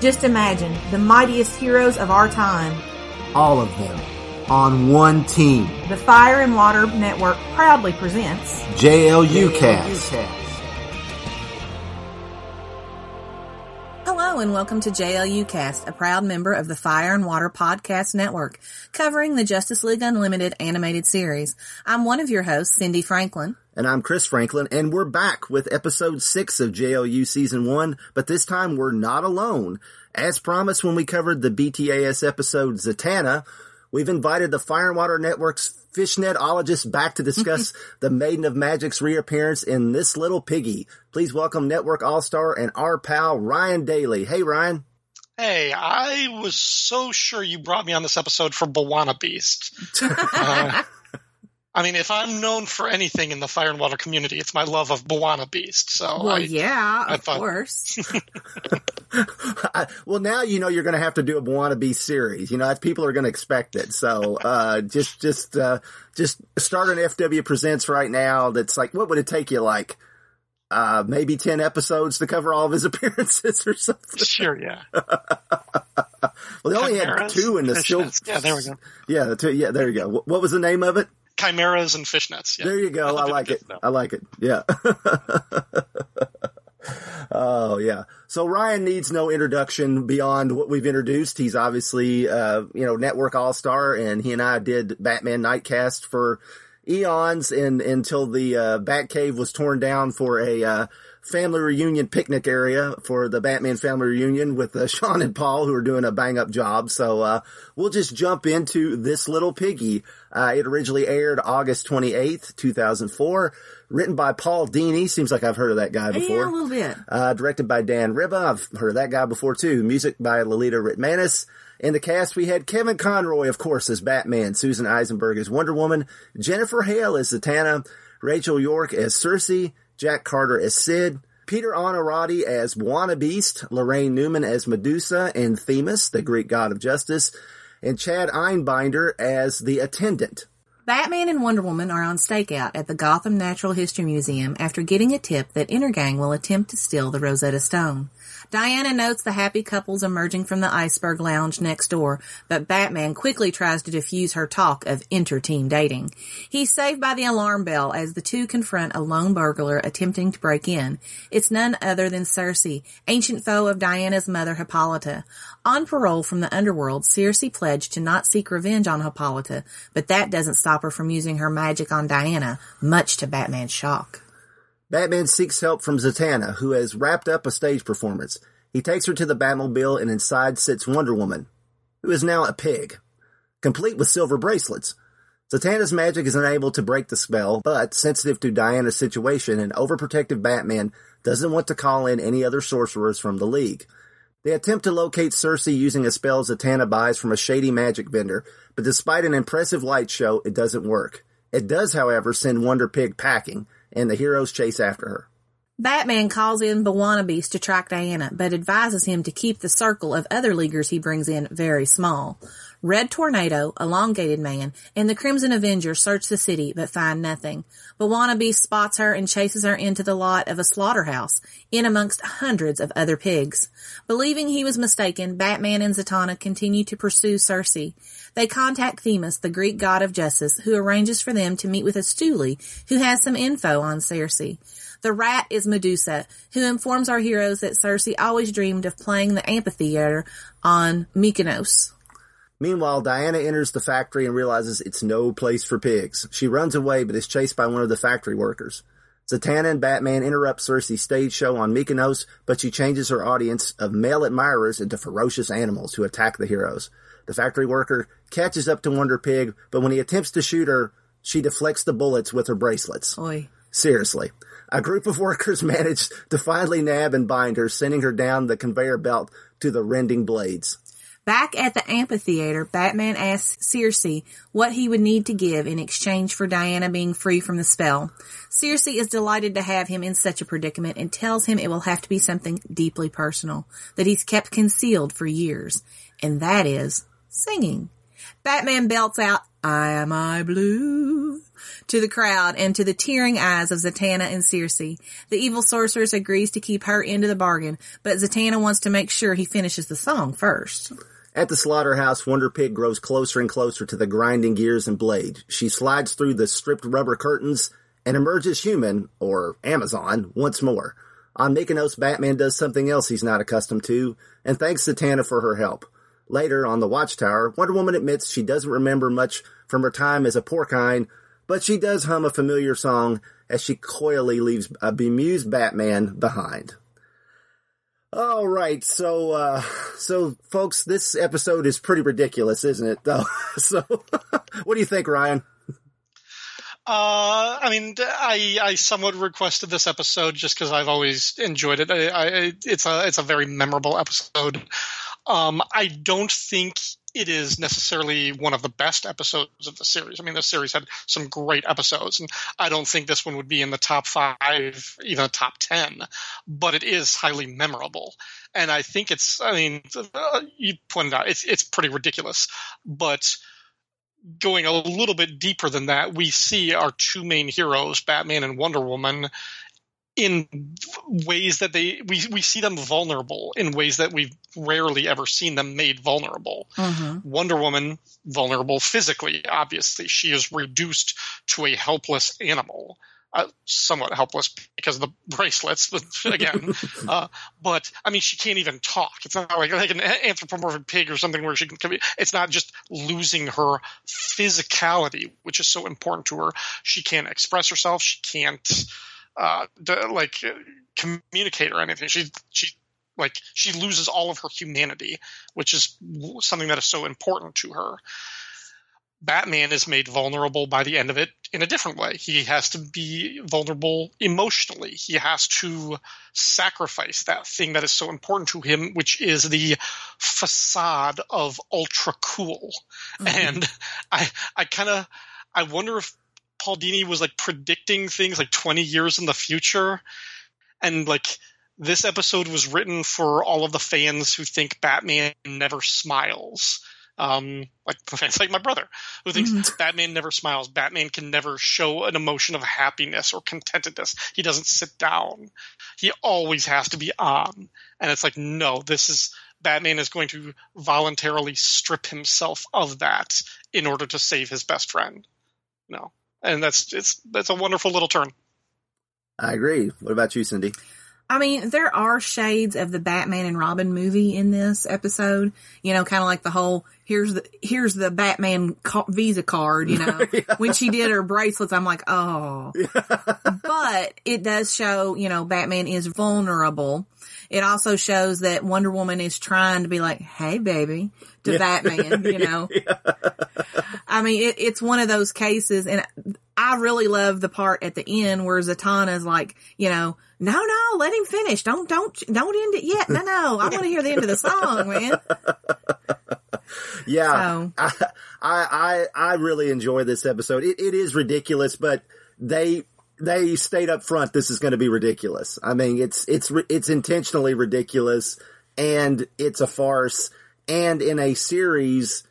Just imagine the mightiest heroes of our time. All of them on one team. The Fire and Water Network proudly presents JLU Cast. Hello and welcome to JLU Cast, a proud member of the Fire and Water Podcast Network, covering the Justice League Unlimited animated series. I'm one of your hosts, Cindy Franklin. And I'm Chris Franklin, and we're back with episode six of JLU season one, but this time we're not alone. As promised when we covered the BTAS episode Zatanna, we've invited the Fire and Water Network's fishnetologist back to discuss the Maiden of Magic's reappearance in This Little Piggy. Please welcome Network All-Star and our pal Ryan Daly. Hey Ryan. Hey, I was so sure you brought me on this episode for Bwana Beast. Uh, I mean, if I'm known for anything in the fire and water community, it's my love of Bwana Beast. So, Well, I, yeah, I of thought- course. I- well, now you know you're going to have to do a wannabe series. You know, that's- people are going to expect it. So, uh, just, just, uh, just start an FW Presents right now. That's like, what would it take you like? Uh, maybe 10 episodes to cover all of his appearances or something. sure, yeah. Well, they only had Chimeras, two in the still. Yeah, there we go. Yeah, the two, yeah, there you go. What, what was the name of it? Chimeras and fishnets. Yeah. There you go. I, love like it. though. I like it. Yeah. oh yeah. So Ryan needs no introduction beyond what we've introduced. He's obviously, uh, you know, network all star and he and I did Batman Nightcast for eons and until the, uh, Batcave was torn down for a, uh, family reunion picnic area for the Batman family reunion with uh, Sean and Paul who are doing a bang up job. So, uh, we'll just jump into this little piggy. Uh, it originally aired August 28th, 2004, written by Paul Dini. Seems like I've heard of that guy before. yeah, a little bit. Uh, directed by Dan Riba. I've heard of that guy before too. Music by Lolita Ritmanis. In the cast, we had Kevin Conroy, of course, as Batman, Susan Eisenberg as Wonder Woman, Jennifer Hale as Zatanna, Rachel York as Circe, Jack Carter as Sid, Peter Onorati as Bwana Beast, Laraine Newman as Medusa and Themis, the Greek god of justice, and Chad Einbinder as the attendant. Batman and Wonder Woman are on stakeout at the Gotham Natural History Museum after getting a tip that Intergang will attempt to steal the Rosetta Stone. Diana notes the happy couples emerging from the iceberg lounge next door, but Batman quickly tries to diffuse her talk of inter-team dating. He's saved by the alarm bell as the two confront a lone burglar attempting to break in. It's none other than Circe, ancient foe of Diana's mother Hippolyta. On parole from the underworld, Circe pledged to not seek revenge on Hippolyta, but that doesn't stop her from using her magic on Diana, much to Batman's shock. Batman seeks help from Zatanna, who has wrapped up a stage performance. He takes her to the Batmobile and inside sits Wonder Woman, who is now a pig, complete with silver bracelets. Zatanna's magic is unable to break the spell, but sensitive to Diana's situation, an overprotective Batman doesn't want to call in any other sorcerers from the League. They attempt to locate Circe using a spell Zatanna buys from a shady magic vendor, but despite an impressive light show, it doesn't work. It does, however, send Wonder Pig packing, and the heroes chase after her. Batman calls in Bwana Beast to track Diana, but advises him to keep the circle of other leaguers he brings in very small. Red Tornado, Elongated Man, and the Crimson Avenger search the city but find nothing. Bwana Beast spots her and chases her into the lot of a slaughterhouse, in amongst hundreds of other pigs. Believing he was mistaken, Batman and Zatanna continue to pursue Circe. They contact Themis, the Greek god of justice, who arranges for them to meet with a who has some info on Circe. The rat is Medusa, who informs our heroes that Circe always dreamed of playing the amphitheater on Mykonos. Meanwhile, Diana enters the factory and realizes it's no place for pigs. She runs away but is chased by one of the factory workers. Zatanna and Batman interrupt Circe's stage show on Mykonos, but she changes her audience of male admirers into ferocious animals who attack the heroes. The factory worker catches up to Wonder Pig, but when he attempts to shoot her, she deflects the bullets with her bracelets. Oi. Seriously. A group of workers managed to finally nab and bind her, sending her down the conveyor belt to the rending blades. Back at the amphitheater, Batman asks Circe what he would need to give in exchange for Diana being free from the spell. Circe is delighted to have him in such a predicament and tells him it will have to be something deeply personal that he's kept concealed for years, and that is singing. Batman belts out I am I blue to the crowd and to the tearing eyes of Zatanna and Circe. The evil sorceress agrees to keep her into the bargain, but Zatanna wants to make sure he finishes the song first. At the slaughterhouse, Wonder Pig grows closer and closer to the grinding gears and blade. She slides through the stripped rubber curtains and emerges human, or Amazon, once more. On Mykonos, Batman does something else he's not accustomed to, and thanks Zatanna for her help. Later, on the Watchtower, Wonder Woman admits she doesn't remember much from her time as a porcine, but she does hum a familiar song as she coyly leaves a bemused Batman behind. All right, so uh so folks, this episode is pretty ridiculous, isn't it? Though, so what do you think, Ryan? Uh, I mean, I I somewhat requested this episode just because I've always enjoyed it. I, I, it's a it's a very memorable episode. Um, I don't think it is necessarily one of the best episodes of the series. I mean, the series had some great episodes, and I don't think this one would be in the top five, even the top ten. But it is highly memorable, and I think it's. I mean, uh, you pointed out it's it's pretty ridiculous, but going a little bit deeper than that, we see our two main heroes, Batman and Wonder Woman, in ways that they we we see them vulnerable in ways that we've rarely ever seen them made vulnerable. Mm-hmm. Wonder Woman vulnerable physically, obviously, she is reduced to a helpless animal. Uh, somewhat helpless because of the bracelets, but again, uh, but I mean, she can't even talk. It's not like, like an anthropomorphic pig or something where she can. It's not just losing her physicality, which is so important to her. She can't express herself. She can't uh, to, like communicate or anything. She she like she loses all of her humanity, which is something that is so important to her. Batman is made vulnerable by the end of it in a different way. He has to be vulnerable emotionally. He has to sacrifice that thing that is so important to him, which is the facade of ultra cool. Mm-hmm. And I I kind of I wonder if Paul Dini was like predicting things like 20 years in the future and like this episode was written for all of the fans who think Batman never smiles. Um, like fans like my brother who thinks mm-hmm. Batman never smiles. Batman can never show an emotion of happiness or contentedness. He doesn't sit down. He always has to be on. And it's like, no, this is Batman is going to voluntarily strip himself of that in order to save his best friend. No and that's it's that's a wonderful little turn. I agree. What about you, Cindy? I mean, there are shades of the Batman and Robin movie in this episode. You know, kind of like the whole here's the here's the Batman Visa card. You know, yeah. when she did her bracelets, I'm like, oh. Yeah. but it does show, you know, Batman is vulnerable. It also shows that Wonder Woman is trying to be like, hey, baby, to yeah. Batman, you know. I mean, it, it's one of those cases, and I really love the part at the end where Zatanna's like, you know, no, no, let him finish. Don't, don't, don't end it yet. No, no, I want to hear the end of the song, man. Yeah, so. I, I, I really enjoy this episode. It, it is ridiculous, but they they stayed up front. This is going to be ridiculous. I mean, it's it's it's intentionally ridiculous, and it's a farce. And in a series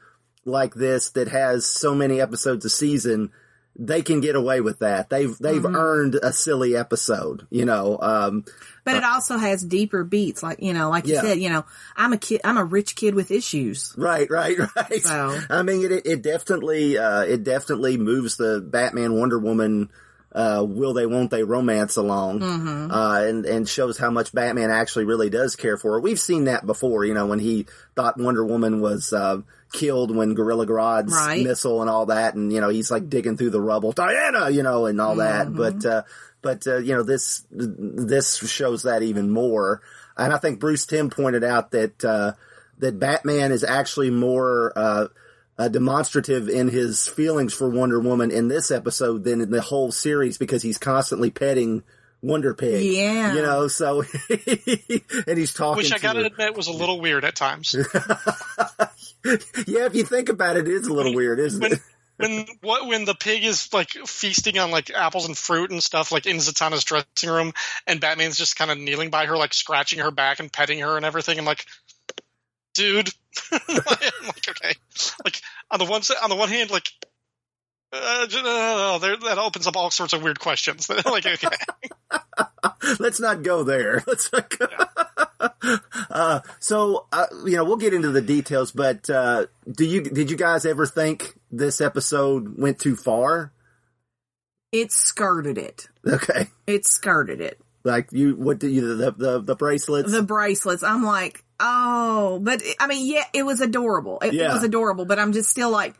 like this that has so many episodes a season, they can get away with that. They've they've mm-hmm. earned a silly episode, you know. Um, but it also has deeper beats, like you know, like you yeah. said, you know, I'm a kid, I'm a rich kid with issues. Right, right, right. So. I mean, it it definitely uh, it definitely moves the Batman Wonder Woman uh, will they, won't they romance along, mm-hmm. uh, and, and shows how much Batman actually really does care for her. We've seen that before, you know, when he thought Wonder Woman was, uh, killed when Gorilla Grodd's right. missile and all that, and, you know, he's like digging through the rubble, Diana, you know, and all mm-hmm. that. But, uh, but, uh, you know, this, this shows that even more. And I think Bruce Timm pointed out that, uh, that Batman is actually more, uh, demonstrative in his feelings for Wonder Woman in this episode than in the whole series because he's constantly petting Wonder Pig. Yeah. You know, so, and he's talking Which I gotta her. admit was a little weird at times. yeah, if you think about it, it is a little weird, isn't when, it? when what when the pig is like feasting on like apples and fruit and stuff like in Zatanna's dressing room and Batman's just kind of kneeling by her like scratching her back and petting her and everything I'm like dude. I'm like, okay. Like on the one on the one hand, like Uh, uh, there, that opens up all sorts of weird questions. like, okay. Let's not go there. Let's not go. uh, so, uh, you know, we'll get into the details, but, uh, do you, did you guys ever think this episode went too far? It skirted it. Okay. It skirted it. Like you, what did you, the, the, the bracelets? The bracelets. I'm like, oh, but I mean, yeah, it was adorable. It, Yeah. was adorable, but I'm just still like,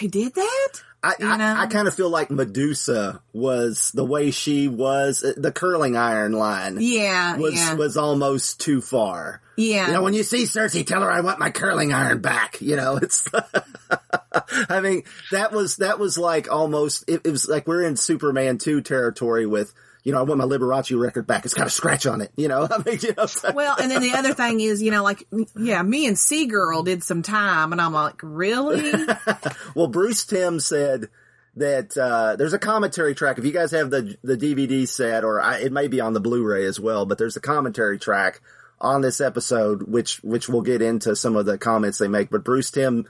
they did that? I, you know? I, I kind of feel like Medusa was the way she was, uh, the curling iron line Yeah, was, yeah, was almost too far. yeah. You know, when you see Circe, tell her I want my curling iron back. You know, it's, I mean, that was, that was like almost, it, it was like we're in Superman 2 territory with, you know, I want my Liberace record back. It's got a scratch on it. You know, I mean, you know, well, and then the other thing is, you know, like, yeah, me and Seagirl did some time, and I'm like, really? Well, Bruce Timm said that uh, there's a commentary track. If you guys have the the DVD set, or I, it may be on the Blu-ray as well, but there's a commentary track on this episode, which which we'll get into some of the comments they make. But Bruce Timm,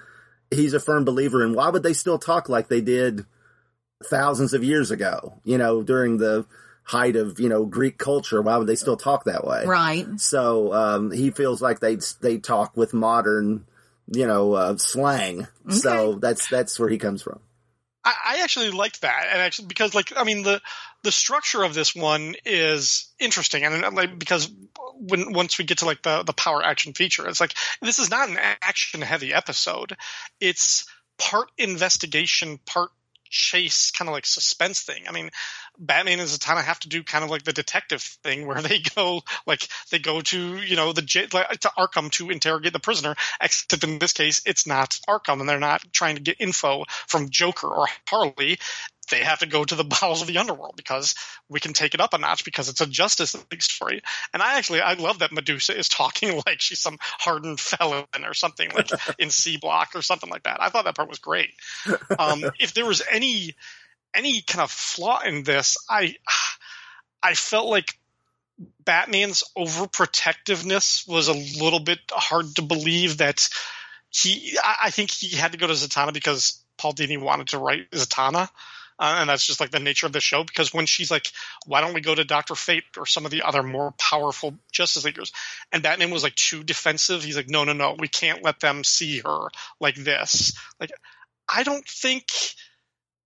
he's a firm believer in why would they still talk like they did thousands of years ago? You know, during the height of you know Greek culture, why would they still talk that way? right. So um, he feels like they they talk with modern, you know, uh, slang. So that's that's where he comes from. I, I actually liked that, and actually because like I mean the the structure of this one is interesting, and like because when once we get to like the the power action feature, it's like this is not an action heavy episode. It's part investigation, part chase, kind of like suspense thing. I mean, Batman is and Zatanna have to do kind of like the detective thing where they go like they go to you know the like, to Arkham to interrogate the prisoner. Except in this case, it's not Arkham, and they're not trying to get info from Joker or Harley. They have to go to the bowels of the underworld because we can take it up a notch because it's a Justice League story. And I actually I love that Medusa is talking like she's some hardened felon or something like in C Block or something like that. I thought that part was great. Um, if there was any any kind of flaw in this, I I felt like Batman's overprotectiveness was a little bit hard to believe that he I, I think he had to go to Zatanna because Paul Dini wanted to write Zatanna. Uh, and that's just like the nature of the show because when she's like, why don't we go to Dr. Fate or some of the other more powerful Justice Leaguers? And Batman was like too defensive. He's like, no, no, no, we can't let them see her like this. Like, I don't think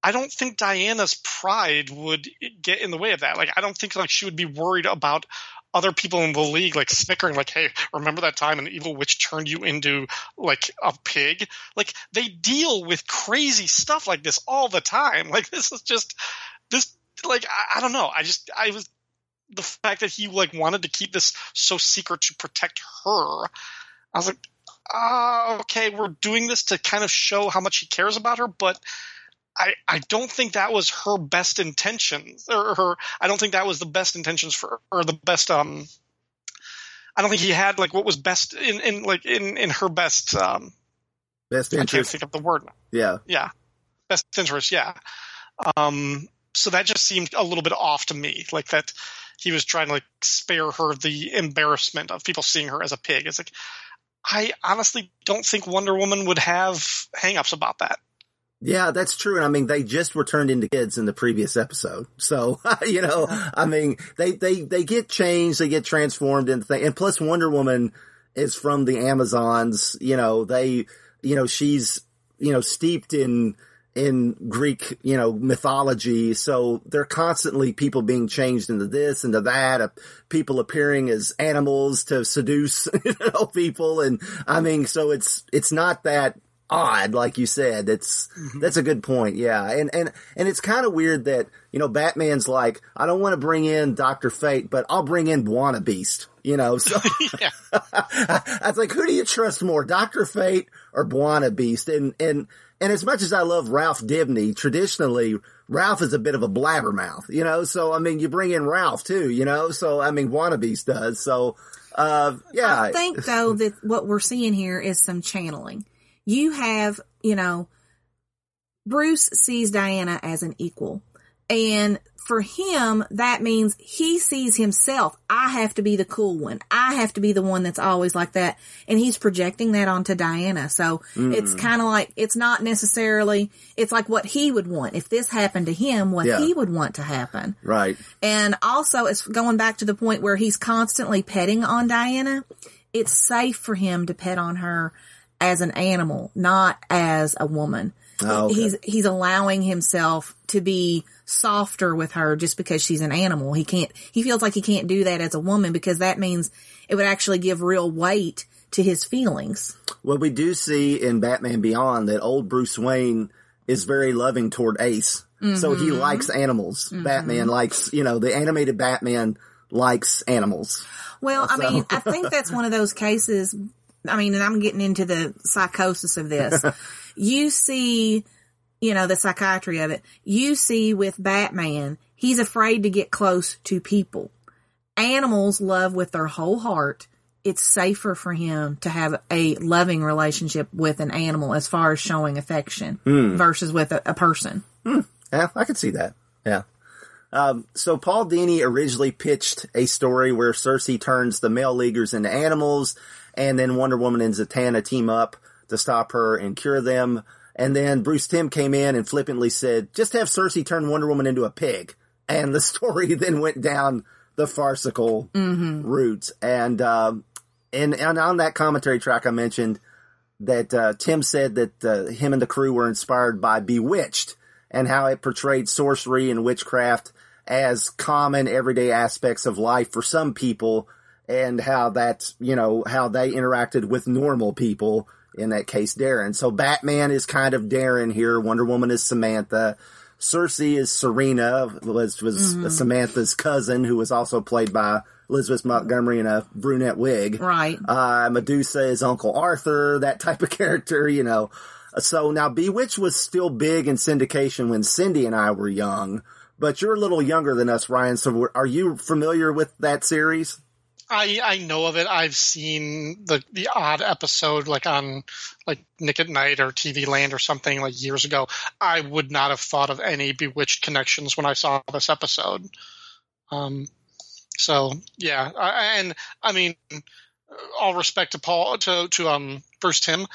I don't think Diana's pride would get in the way of that. Like, I don't think like she would be worried about other people in the league like snickering, like, "Hey, remember that time an evil witch turned you into like a pig?" Like, they deal with crazy stuff like this all the time. Like, this is just this. Like, I, I don't know. I just I was the fact that he like wanted to keep this so secret to protect her. I was like, ah, okay, we're doing this to kind of show how much he cares about her, but I, I don't think that was her best intentions or her I don't think that was the best intentions for or the best um I don't think he had like what was best in, in like in, in her best um Best I can't think of the word Yeah. yeah. Best interest yeah. Um so that just seemed a little bit off to me like that he was trying to like spare her the embarrassment of people seeing her as a pig. It's like I honestly don't think Wonder Woman would have hangups about that Yeah, that's true. And I mean, they just were turned into kids in the previous episode. So, you know, I mean, they, they, they get changed, they get transformed into things. And plus Wonder Woman is from the Amazons, you know, they, you know, she's, you know, steeped in, in Greek, you know, mythology. So they're constantly people being changed into this, into that, uh, people appearing as animals to seduce, you know, people. And I mean, so it's, it's not that odd, like you said. That's that's a good point. Yeah. And, and, and it's kind of weird that, you know, Batman's like, I don't want to bring in Dr. Fate, but I'll bring in Bwana Beast, you know, so I was like, who do you trust more, Doctor Fate or Bwana Beast? And and and as much as I love Ralph Dibny, traditionally Ralph is a bit of a blabbermouth, you know. So I mean, you bring in Ralph too, you know. So I mean, Bwana Beast does. So uh, yeah, I think though that what we're seeing here is some channeling. You have, you know, Bruce sees Diana as an equal. And for him, that means he sees himself. I have to be the cool one. I have to be the one that's always like that. And he's projecting that onto Diana. So it's mm. kind of like, it's not necessarily, it's like what he would want. If this happened to him, what Yeah. he would want to happen. Right. And also it's going back to the point where he's constantly petting on Diana. It's safe for him to pet on her as an animal, not as a woman. Oh, okay. He's, he's allowing himself to be softer with her just because she's an animal. He can't, he feels like he can't do that as a woman because that means it would actually give real weight to his feelings. Well, we do see in Batman Beyond that old Bruce Wayne is very loving toward Ace. So he mm-hmm. likes animals. Mm-hmm. Batman likes, you know, the animated Batman likes animals. Well, I mean, I think that's one of those cases. I mean, and I'm getting into the psychosis of this. you see, you know, the psychiatry of it. You see with Batman, he's afraid to get close to people. Animals love with their whole heart. It's safer for him to have a loving relationship with an animal as far as showing affection versus with a, a person. Yeah, I could see that. Yeah. Um, so Paul Dini originally pitched a story where Circe turns the male leaguers into animals, and then Wonder Woman and Zatanna team up to stop her and cure them. And then Bruce Timm came in and flippantly said, "Just have Circe turn Wonder Woman into a pig." And the story then went down the farcical route. And um, and and on that commentary track, I mentioned that uh, Timm said that uh, him and the crew were inspired by Bewitched and how it portrayed sorcery and witchcraft as common everyday aspects of life for some people and how that's, you know, how they interacted with normal people, in that case, Darrin. So Batman is kind of Darrin here. Wonder Woman is Samantha. Circe is Serena, was, was Samantha's cousin, who was also played by Elizabeth Montgomery in a brunette wig. Right. Uh, Medusa is Uncle Arthur, that type of character, you know. So now Bewitched was still big in syndication when Cindy and I were young, but you're a little younger than us, Ryan. So are you familiar with that series? I I know of it. I've seen the the odd episode like on like Nick at Night or TV Land or something like years ago. I would not have thought of any Bewitched connections when I saw this episode. Um, so yeah, I, and I mean, all respect to Paul to to um first Tim.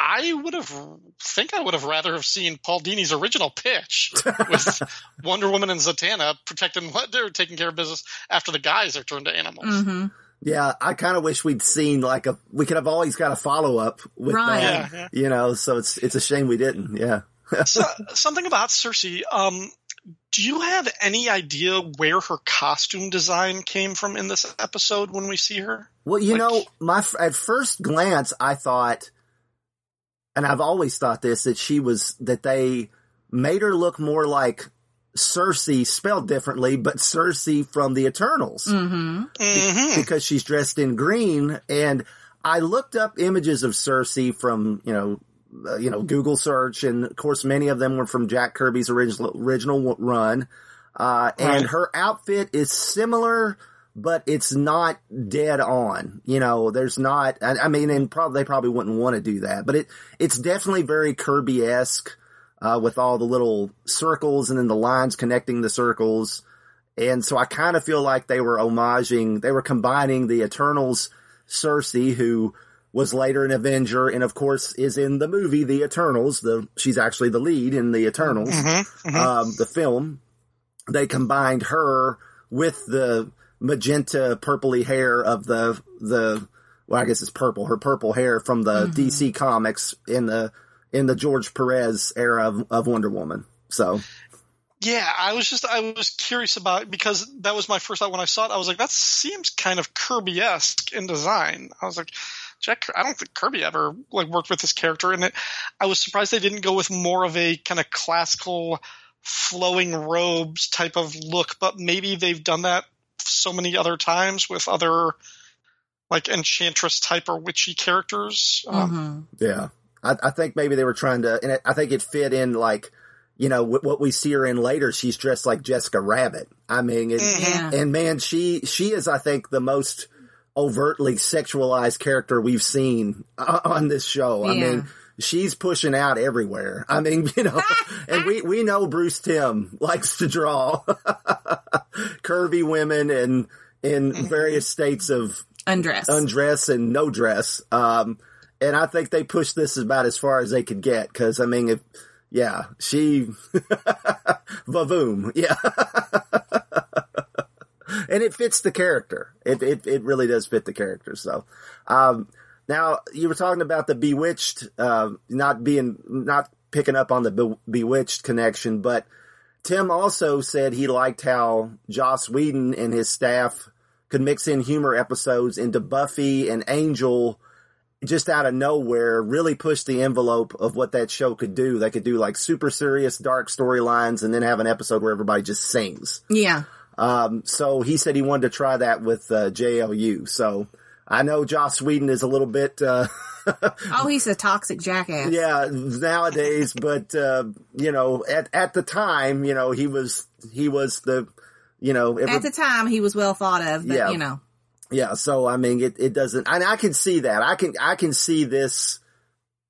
I would have think I would have rather have seen Paul Dini's original pitch with Wonder Woman and Zatanna protecting what they're taking care of business after the guys are turned to animals. hmm Yeah, I kind of wish we'd seen like a, we could have always got a follow up with Right. that, Yeah, you know, so it's, it's a shame we didn't. Yeah. so, something about Circe. Um, do you have any idea where her costume design came from in this episode when we see her? Well, you Like- know, my at first glance, I thought, and I've always thought this that she was that they made her look more like Sersi, spelled differently, but Sersi from the Eternals hmm Mm-hmm. because she's dressed in green. And I looked up images of Sersi from you know. Uh, you know, Google search, and of course, many of them were from Jack Kirby's original original run. Uh, and Right. her outfit is similar, but it's not dead on. You know, there's not, I, I mean, and probably, they probably wouldn't want to do that, but it, it's definitely very Kirby-esque, uh, with all the little circles and then the lines connecting the circles. And so I kind of feel like they were homaging, they were combining the Eternals Sersi, who was later an Avenger and of course is in the movie The Eternals. The, she's actually the lead in The Eternals Mm-hmm. um, the film, they combined her with the magenta purpley hair of the the well, I guess it's purple. Her purple hair from the mm-hmm. DC comics in the in the George Perez era of, of Wonder Woman. So Yeah, I was just I was curious about because that was my first thought when I saw it. I was like, that seems kind of Kirby esque in design. I was like, Jack, I don't think Kirby ever like worked with this character, and it. I was surprised they didn't go with more of a kind of classical flowing robes type of look, but maybe they've done that so many other times with other like enchantress type or witchy characters. Um, hmm yeah, I, I think maybe they were trying to, and I think it fit in like. You know wh- what we see her in later. She's dressed like Jessica Rabbit. I mean, it, Yeah. and man, she she is, I think, the most overtly sexualized character we've seen uh, on this show. I mean, she's pushing out everywhere. I mean, you know, and we, we know Bruce Timm likes to draw curvy women and in various states of Undress. undress and no dress. Um, and I think they pushed this about as far as they could get. Cause I mean, if, yeah, she, vavoom. Yeah. and it fits the character. It, it, it really does fit the character. So, um, now you were talking about the Bewitched, uh, not being, not picking up on the Be- Bewitched connection, but Timm also said he liked how Joss Whedon and his staff could mix in humor episodes into Buffy and Angel just out of nowhere, really push the envelope of what that show could do. They could do like super serious, dark storylines and then have an episode where everybody just sings. yeah. Um, so he said he wanted to try that with uh, JLU. So I know Joss Whedon is a little bit, uh, Oh, he's a toxic jackass. yeah, nowadays, but, uh, you know, at, at the time, you know, he was, he was the, you know, every- At the time, he was well thought of, but Yeah. you know, Yeah, so I mean, it, it doesn't, and I can see that. I can, I can see this,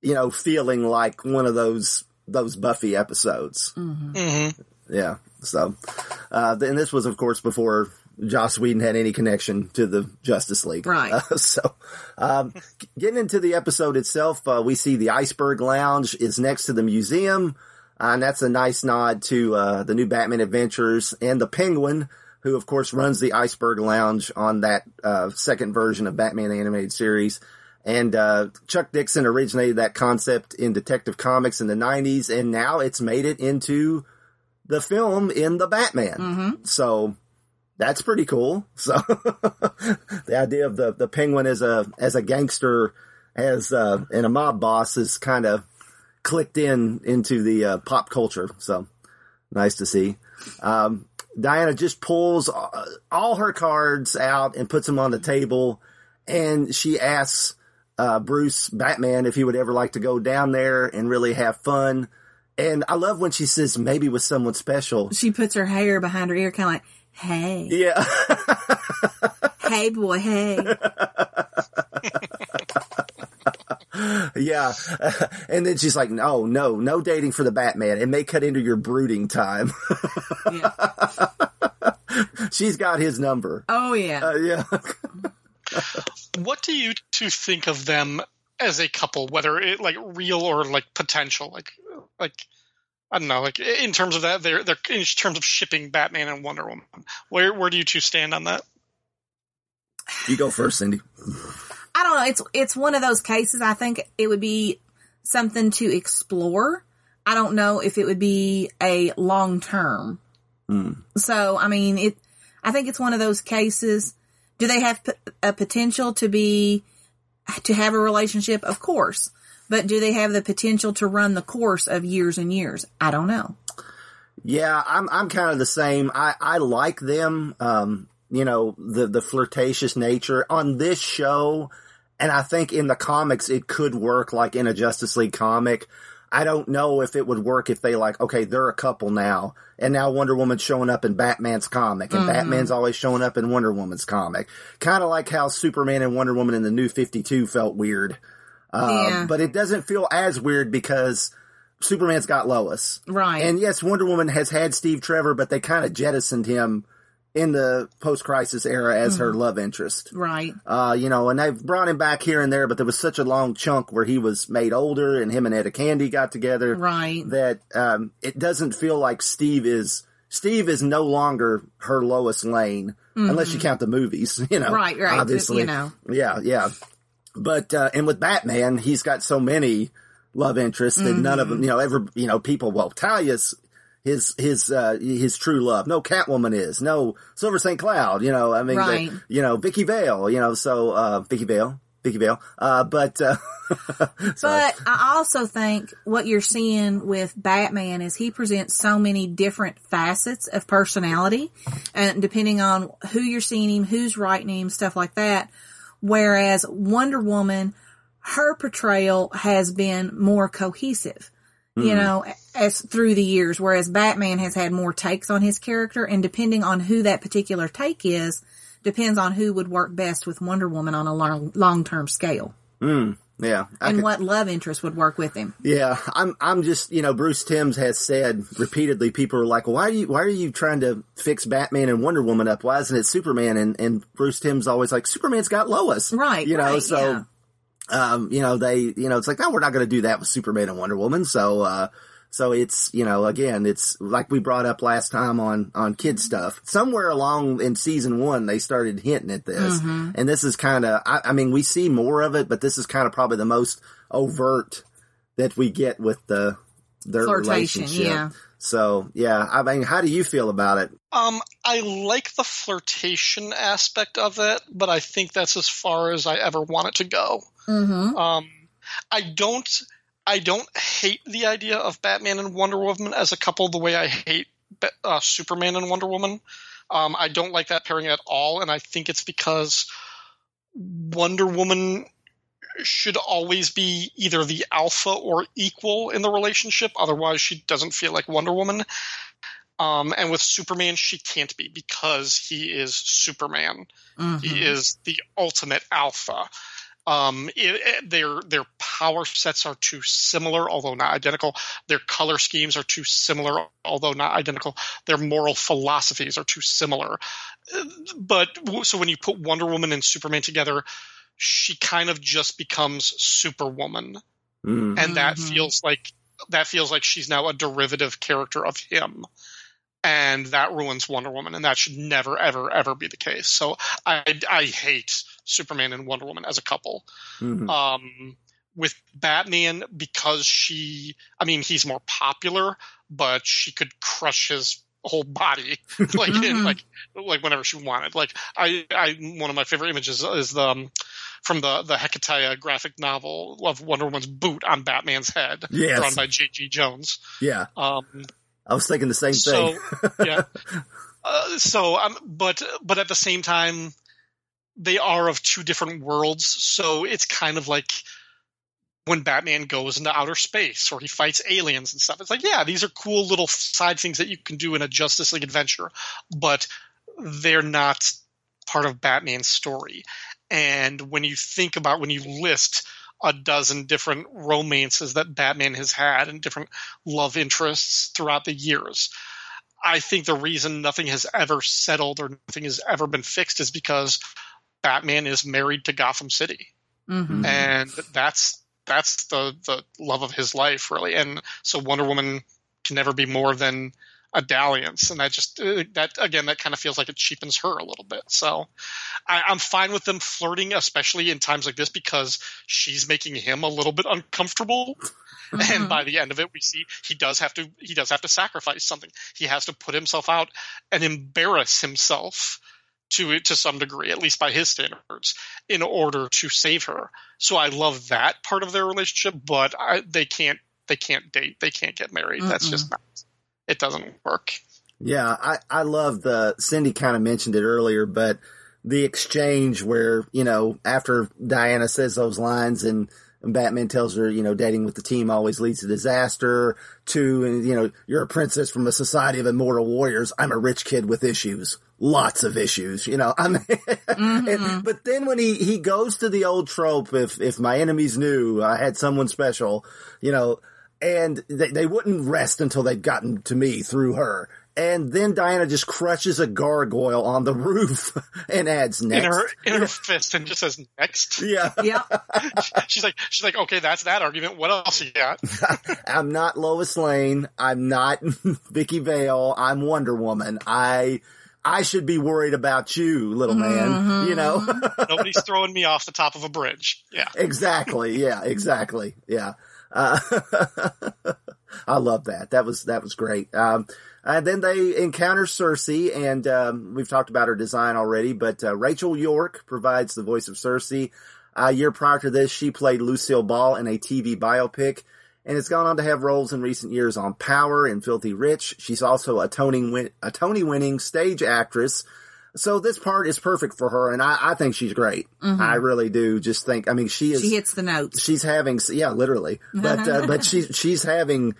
you know, feeling like one of those, those Buffy episodes. hmm Yeah. So, uh, and this was, of course, before Joss Whedon had any connection to the Justice League. Right. Uh, so, um, getting into the episode itself, uh, we see the Iceberg Lounge is next to the museum. Uh, and that's a nice nod to, uh, the new Batman Adventures and the Penguin, who of course runs the Iceberg Lounge on that, uh, second version of Batman Animated Series. And, uh, Chuck Dixon originated that concept in Detective Comics in the 90s, and now it's made it into the film in the Batman. So that's pretty cool. So the idea of the, the penguin as a, as a gangster, as, uh, and a mob boss is kind of clicked in into the, uh, pop culture. So nice to see. Um, Diana just pulls uh, all her cards out and puts them on the table and she asks, uh, Bruce Batman if he would ever like to go down there and really have fun. And I love when she says maybe with someone special. she puts her hair behind her ear, kind of like, "Hey, Yeah. hey, boy, hey." yeah. and then she's like, no, no, no dating for the Batman. It may cut into your brooding time. Yeah. she's got his number. Oh yeah. Uh, yeah. What do you two think of them as a couple, whether it like real or like potential? Like, like I don't know, like in terms of that, they're they're in terms of shipping Batman and Wonder Woman. Where where do you two stand on that? you go first, Cindy. I don't know. It's it's one of those cases. I think it would be something to explore. I don't know if it would be a long term. Hmm. So I mean, it. I think it's one of those cases. Do they have p- a potential to be to have a relationship? Of course, but do they have the potential to run the course of years and years? I don't know. Yeah, I'm I'm kind of the same. I I like them. Um, you know, the the flirtatious nature on this show, and I think in the comics it could work like in a Justice League comic. I don't know if it would work if they like, okay, they're a couple now, and now Wonder Woman's showing up in Batman's comic, and Batman's always showing up in Wonder Woman's comic. Kind of like how Superman and Wonder Woman in the New Fifty Two felt weird. Um, Yeah. but it doesn't feel as weird because Superman's got Lois. Right. And yes, Wonder Woman has had Steve Trevor, but they kind of jettisoned him in the post-crisis era as her love interest. Right. Uh, you know, and they've brought him back here and there, but there was such a long chunk where he was made older and him and Etta Candy got together Right. that, um, it doesn't feel like Steve is, Steve is no longer her Lois Lane, unless you count the movies, you know. Mm-hmm. Right, right, Obviously. you know. Yeah, yeah. But, uh, and with Batman, he's got so many love interests that none of Mm-hmm. them, you know, ever, you know, people, well, Talia's his, his, uh, his true love. No, Catwoman is. No, Silver St. Cloud, you know, I mean, Right. the- you know, Vicki Vale, you know, so, uh, Vicki Vale, Vicki Vale, uh, but, uh, But I also think what you're seeing with Batman is he presents so many different facets of personality, and depending on who you're seeing him, who's writing him, stuff like that. Whereas Wonder Woman, her portrayal has been more cohesive, you hmm. know, as through the years. Whereas Batman has had more takes on his character, and depending on who that particular take is, depends on who would work best with Wonder Woman on a long long term scale. Hmm. Yeah. I and could- what love interest would work with him. Yeah, I'm. I'm just. You know, Bruce Timms has said repeatedly. People are like, "Why are you? Why are you trying to fix Batman and Wonder Woman up? Why isn't it Superman?" And and Bruce Timm's always like, "Superman's got Lois, Right, You know, right, so yeah. um, you know, they, you know, it's like, no, we're not going to do that with Superman and Wonder Woman. So, uh, so it's, you know, again, it's like we brought up last time on, on kid stuff. Somewhere along in season one, they started hinting at this. Mm-hmm. And this is kind of, I, I mean, we see more of it, but this is kind of probably the most overt that we get with the, their Flirtation, relationship. yeah. So, yeah, I mean, how do you feel about it? Um, I like the flirtation aspect of it, but I think that's as far as I ever want it to go. Mm-hmm. Um, I don't, I don't hate the idea of Batman and Wonder Woman as a couple the way I hate uh, Superman and Wonder Woman. Um, I don't like that pairing at all, and I think it's because Wonder Woman should always be either the alpha or equal in the relationship. Otherwise, she doesn't feel like Wonder Woman. Um, and with Superman, she can't be because he is Superman. Mm-hmm. He is the ultimate alpha. Um, it, it- their their power sets are too similar, although not identical. Their color schemes are too similar, although not identical. Their moral philosophies are too similar. But so when you put Wonder Woman and Superman together, she kind of just becomes Superwoman, Mm. and that Mhm. feels like that feels like she's now a derivative character of him and that ruins Wonder Woman, and that should never, ever, ever be the case. So I, I hate Superman and Wonder Woman as a couple. Mhm. Um, with Batman, because she, I mean, he's more popular, but she could crush his whole body, like in, Mhm. like like whenever she wanted. Like I, I one of my favorite images is the um, from the the Hiketeia graphic novel of Wonder Woman's boot on Batman's head, Yes. drawn by J.G. Jones. Yeah. Um, I was thinking the same so thing. yeah uh, so um but but at the same time they are of two different worlds so it's kind of like when batman goes into outer space or he fights aliens and stuff it's like yeah these are cool little side things that you can do in a justice league adventure but they're not part of batman's story and when you think about when you list a dozen different romances that Batman has had and different love interests throughout the years. I think the reason nothing has ever settled or nothing has ever been fixed is because Batman is married to Gotham City. Mm-hmm. Mhm. And that's that's the the love of his life really. And so Wonder Woman can never be more than a dalliance and that just that again that kind of feels like it cheapens her a little bit. So I, i'm fine with them flirting especially in times like this because she's making him a little bit uncomfortable. Mm-hmm. and by the end of it we see he does have to he does have to sacrifice something. He has to put himself out and embarrass himself to to some degree at least by his standards in order to save her. So i love that part of their relationship but I, they can't they can't date. They can't get married. That's Mm-mm. just not it doesn't work Yeah, I, I love the, Cindy kind of mentioned it earlier, but the exchange where, you know, after Diana says those lines and, and Batman tells her, you know, dating with the team always leads to disaster, to, and, you know, you're a princess from a society of immortal warriors. I'm a rich kid with issues. Lots of issues, you know, I mean, and- mm-hmm. but then when he, he goes to the old trope, if, if my enemies knew I had someone special, you know, and they, they wouldn't rest until they'd gotten to me through her. And then Diana just crushes a gargoyle on the roof and adds next. in her in her fist and just says next yeah, Yep. she's like she's like okay that's that argument what else you got I'm not Lois Lane. I'm not Vicki Vale. I'm Wonder Woman. I I should be worried about you, little man. Mm-hmm. You know. nobody's throwing me off the top of a bridge yeah exactly. Yeah, exactly. Yeah. Uh, I love that. That was, that was great. Um, and then they encounter Circe and, um, we've talked about her design already, but, uh, Rachel York provides the voice of Circe. A year prior to this, she played Lucille Ball in a TV biopic and has gone on to have roles in recent years on Power and Filthy Rich. She's also a Tony, win- a Tony winning stage actress. So this part is perfect for her, and I, I think she's great. I really do. Just think, I mean, she is She hits the notes. she's having yeah literally but uh, but she's she's having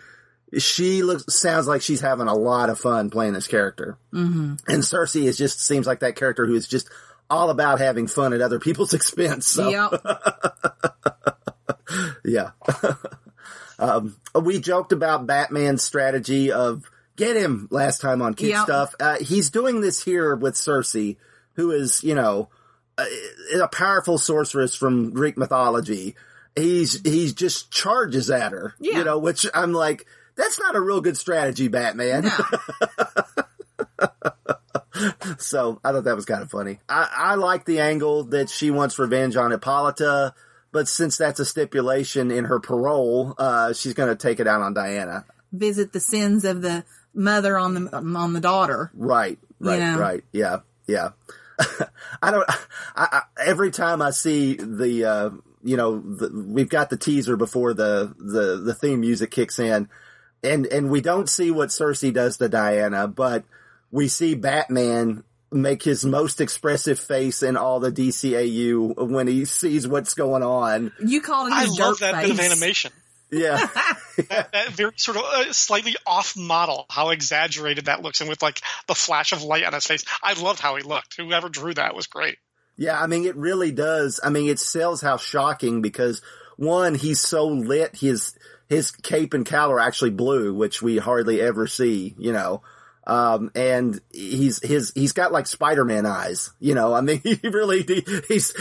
she looks sounds like she's having a lot of fun playing this character mm-hmm. and circe is just seems like that character who is just all about having fun at other people's expense so Yep. Yeah. um, we joked about Batman's strategy of get him last time on Kid Yep. Stuff. Uh, he's doing this here with Circe, who is, you know, a, a powerful sorceress from Greek mythology. He's, he just charges at her, Yeah. you know, which I'm like, that's not a real good strategy, Batman. No. So I thought that was kind of funny. I, I like the angle that she wants revenge on Hippolyta, but since that's a stipulation in her parole, uh, she's going to take it out on Diana. Visit the sins of the mother on the on the daughter. Right, right, Yeah. right. Yeah, yeah. I don't. I, I, every time I see the, uh, you know, the, we've got the teaser before the the the theme music kicks in, and and we don't see what Circe does to Diana, but we see Batman make his most expressive face in all the DCAU when he sees what's going on. You called it I his love dirt that face. bit of animation. Yeah, that, that very sort of uh, slightly off model, how exaggerated that looks, and with like the flash of light on his face. I loved how he looked. Whoever drew that was great. Yeah, I mean, it really does. I mean, it sells how shocking because one, he's so lit. His, his cape and cowl are actually blue, which we hardly ever see, you know. Um, and he's, his, he's got like Spider-Man eyes, you know, I mean, he really, he, he's,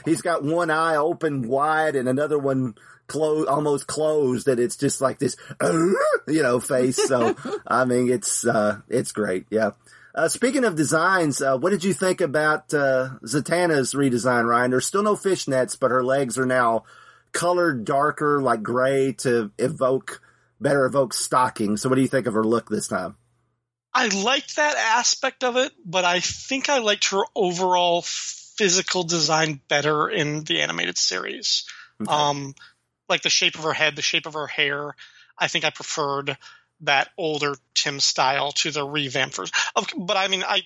he's got one eye open wide and another one closed, almost closed and it's just like this, you know, face. So, I mean, it's, uh, it's great. Yeah. Uh, speaking of designs, uh, what did you think about uh, Zatanna's redesign, Ryan? There's still no fishnets, but her legs are now colored darker, like gray, to evoke better evoke stocking. So, what do you think of her look this time? I liked that aspect of it, but I think I liked her overall physical design better in the animated series. Okay. Um, like the shape of her head, the shape of her hair. I think I preferred that older Timm style to the revamped version. But I mean, I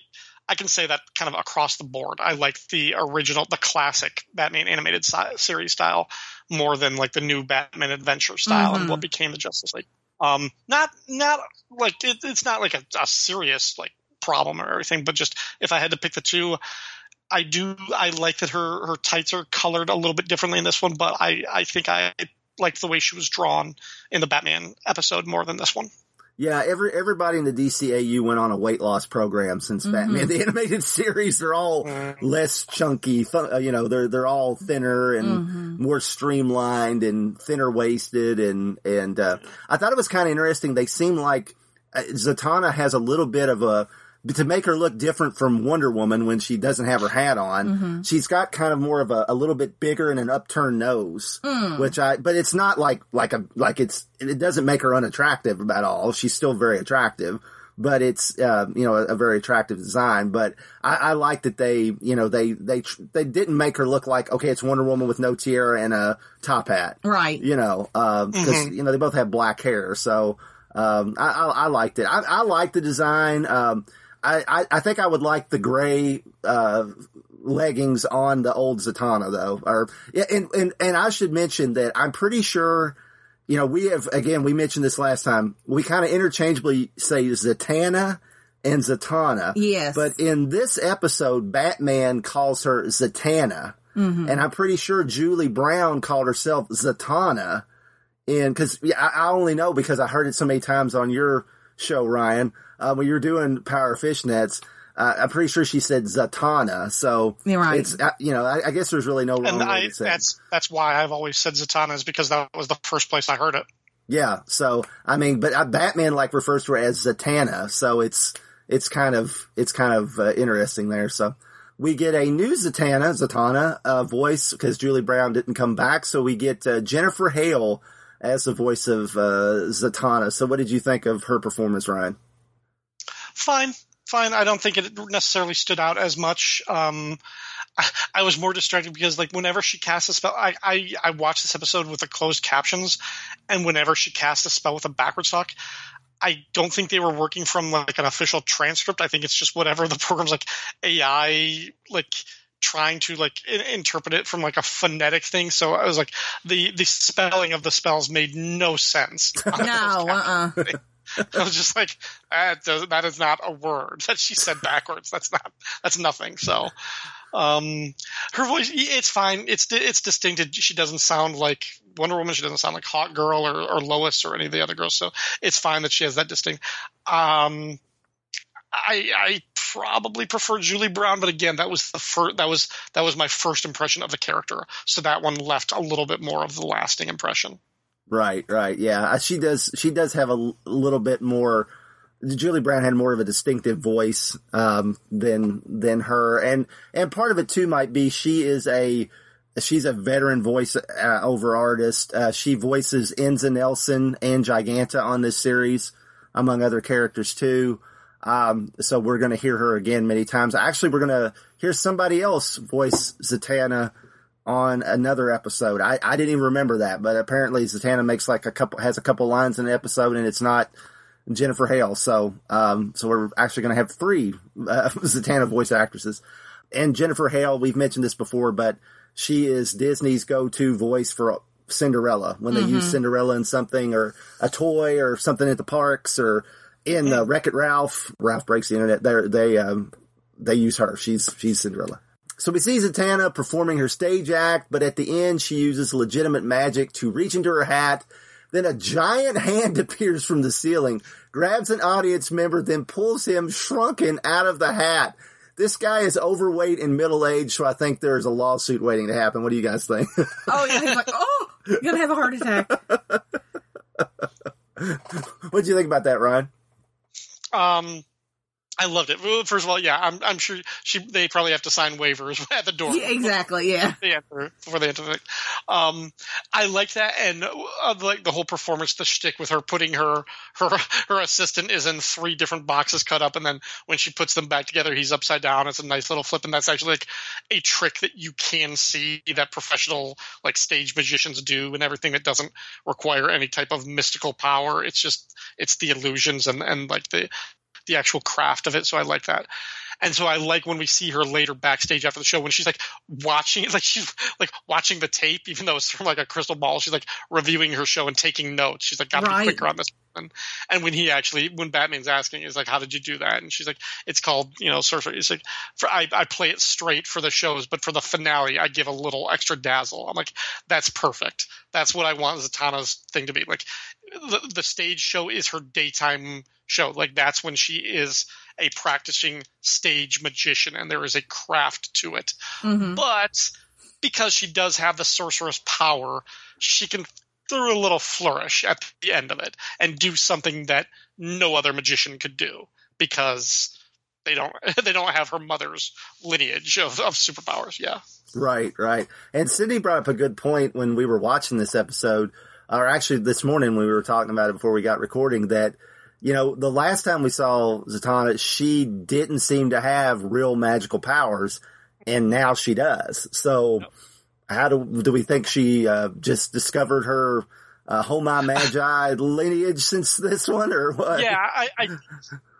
I can say that kind of across the board. I like the original, the classic Batman animated si- series style more than like the new Batman Adventure style and Mhm. what became the Justice League. Um, not not like it, it's not like a, a serious like problem or everything, but just if I had to pick the two, I do I like that her her tights are colored a little bit differently in this one, but I I think I liked the way she was drawn in the Batman episode more than this one. Yeah, every everybody in the DCAU went on a weight loss program since Batman the animated series. They're all less chunky, th- uh, you know. They're they're all thinner and more streamlined and thinner waisted, and and uh, I thought it was kind of interesting. They seem like uh, Zatanna has a little bit of a to make her look different from Wonder Woman when she doesn't have her hat on. She's got kind of more of a, a little bit bigger and an upturned nose, which I, but it's not like, like a, like it's, it doesn't make her unattractive at all. She's still very attractive, but it's, uh, you know, a, a very attractive design. But I, I like that they, you know, they, they, tr- they didn't make her look like, okay, it's Wonder Woman with no tiara and a top hat Right. you know, because you know they both have black hair. So um, I, I, I liked it. I, I like the design. Um, I, I, I think I would like the gray uh, leggings on the old Zatanna though. Or yeah, and, and and I should mention that I'm pretty sure. You know, we have again. We mentioned this last time. We kind of interchangeably say Zatanna and Zatanna. Yes. But in this episode, Batman calls her Zatanna. Mm-hmm. And I'm pretty sure Julie Brown called herself Zatanna. And cause yeah, I, I only know because I heard it so many times on your show, Ryan, uh, when you're doing Power Fishnets. Uh, I'm pretty sure she said Zatanna. So You're right. it's, uh, you know, I, I guess there's really no wrong And way I to say that's that's why I've always said Zatanna is because that was the first place I heard it. Yeah. So, I mean, but uh, Batman like refers to her as Zatanna. So it's, it's kind of, it's kind of uh, interesting there. So we get a new Zatanna, Zatanna, uh, voice because Julie Brown didn't come back. So we get uh, Jennifer Hale as the voice of uh, Zatanna. So what did you think of her performance, Ryan? Fine, fine. I don't think it necessarily stood out as much. Um, I, I was more distracted because, like, whenever she casts a spell, I, I I watched this episode with the closed captions, and whenever she casts a spell with a backwards talk, I don't think they were working from like an official transcript. I think it's just whatever the program's like AI like trying to like I- interpret it from like a phonetic thing. So I was like the the spelling of the spells made no sense. No, uh uh I was just like, that, does, that is not a word that she said backwards. That's not, that's nothing. So, Um, her voice, it's fine. It's it's distinct. She doesn't sound like Wonder Woman. She doesn't sound like Hawk Girl or, or Lois or any of the other girls. So it's fine that she has that distinct. Um, I, I probably prefer Julie Brown, but again, that was the first, that was that was my first impression of the character. So that one left a little bit more of the lasting impression. Right, right, yeah. Uh, she does. She does have a little bit more. Julie Brown had more of a distinctive voice um, than than her, and and part of it too might be she is a she's a veteran voice uh, over artist. Uh, she voices Inza Nelson and Giganta on this series, among other characters too. Um, so we're going to hear her again many times. Actually, we're going to hear somebody else voice Zatanna on another episode. I, I didn't even remember that, but apparently Zatanna makes like a couple, has a couple lines in an episode and it's not Jennifer Hale. So, um, so we're actually going to have three, uh, Zatanna voice actresses and Jennifer Hale. We've mentioned this before, but she is Disney's go-to voice for Cinderella when they mm-hmm. use Cinderella in something or a toy or something at the parks or in uh, Wreck It Ralph. Ralph breaks the internet. They they um, they use her. She's she's Cinderella. So we see Zatanna performing her stage act, but at the end she uses legitimate magic to reach into her hat. Then a giant hand appears from the ceiling, grabs an audience member, then pulls him shrunken out of the hat. This guy is overweight and middle aged, so I think there's a lawsuit waiting to happen. What do you guys think? oh yeah, he's like, oh, you're gonna have a heart attack. what do you think about that, Ryan? Um, I loved it. First of all, yeah, I'm, I'm sure she they probably have to sign waivers at the door. Yeah, exactly, yeah. Enter, before they enter. The, um, I like that, and uh, like the whole performance, the shtick with her putting her her her assistant is in three different boxes cut up, and then when she puts them back together, he's upside down. It's a nice little flip, and that's actually like a trick that you can see that professional like stage magicians do, and everything that doesn't require any type of mystical power. It's just it's the illusions and and like the the actual craft of it. So I like that. And so I like when we see her later backstage after the show when she's like watching like she's like watching the tape, even though it's from like a crystal ball. She's like reviewing her show and taking notes. She's like, gotta right. be quicker on this one. And when he actually, when Batman's asking, he's like, how did you do that? And she's like, it's called, you know, sorcery. It's like, for, I, I play it straight for the shows, but for the finale, I give a little extra dazzle. I'm like, that's perfect. That's what I want Zatanna's thing to be. Like, the, the stage show is her daytime show. Like that's when she is a practicing stage magician and there is a craft to it. Mm-hmm. But because she does have the sorceress power, she can throw a little flourish at the end of it and do something that no other magician could do because they don't they don't have her mother's lineage of, of superpowers. Yeah. Right, right. And Cindy brought up a good point when we were watching this episode, or actually this morning when we were talking about it before we got recording, that you know, the last time we saw Zatanna, she didn't seem to have real magical powers, and now she does. So, how do do we think she uh, just discovered her uh, Homo Magi lineage since this one, or what? Yeah, I, I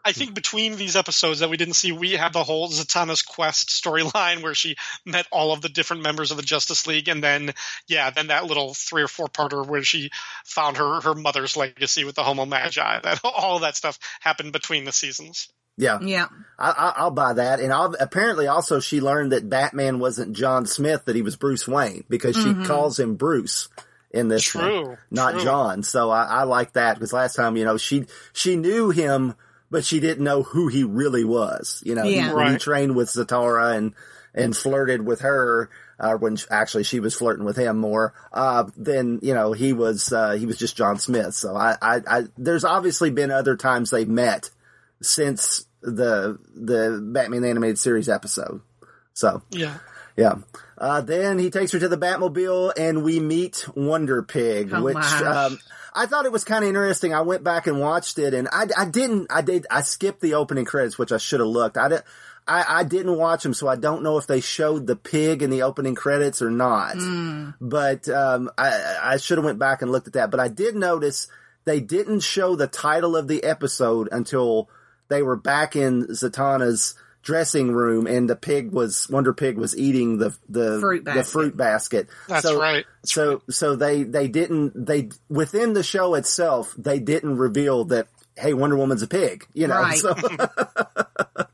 I think between these episodes that we didn't see, we had the whole Zatanna's quest storyline where she met all of the different members of the Justice League, and then yeah, then that little three or four parter where she found her her mother's legacy with the Homo Magi. That all of that stuff happened between the seasons. Yeah, yeah, I, will buy that. And I'll, apparently, also she learned that Batman wasn't John Smith; that he was Bruce Wayne because mm-hmm. she calls him Bruce in this true, one, not true. John. So I, I like that because last time, you know, she she knew him but she didn't know who he really was. You know, yeah. he, right. he trained with Zatara and, and flirted with her, uh, when actually she was flirting with him more, uh, then, you know, he was, uh, he was just John Smith. So I, I, I, there's obviously been other times they've met since the, the Batman animated series episode. So. Yeah. Yeah. Uh, then he takes her to the Batmobile and we meet Wonder Pig, oh, which, um, I thought it was kind of interesting. I went back and watched it and I, I didn't, I did, I skipped the opening credits, which I should have looked. I did, I, I didn't watch them, so I don't know if they showed the pig in the opening credits or not. Mm. But, um, I, I should have went back and looked at that. But I did notice they didn't show the title of the episode until they were back in Zatanna's dressing room and the pig was Wonder Pig was eating the the fruit the fruit basket. That's so, right. That's so right. so they they didn't they within the show itself they didn't reveal that hey Wonder Woman's a pig. You know. Right. So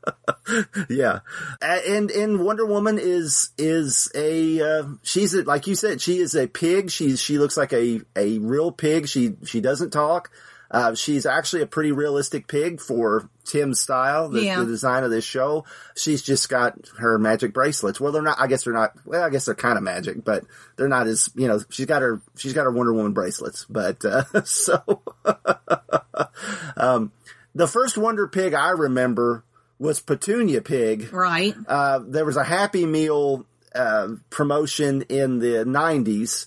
yeah, and and Wonder Woman is is a uh, she's a, like you said she is a pig. She's she looks like a a real pig. She she doesn't talk. Uh, she's actually a pretty realistic pig for Timm's style, the, Yeah. the design of this show. She's just got her magic bracelets. Well, they're not. I guess they're not. Well, I guess they're kind of magic, but they're not as you know. She's got her. She's got her Wonder Woman bracelets. But uh, so, um, the first Wonder Pig I remember was Petunia Pig. Right. Uh, there was a Happy Meal uh, promotion in the '90s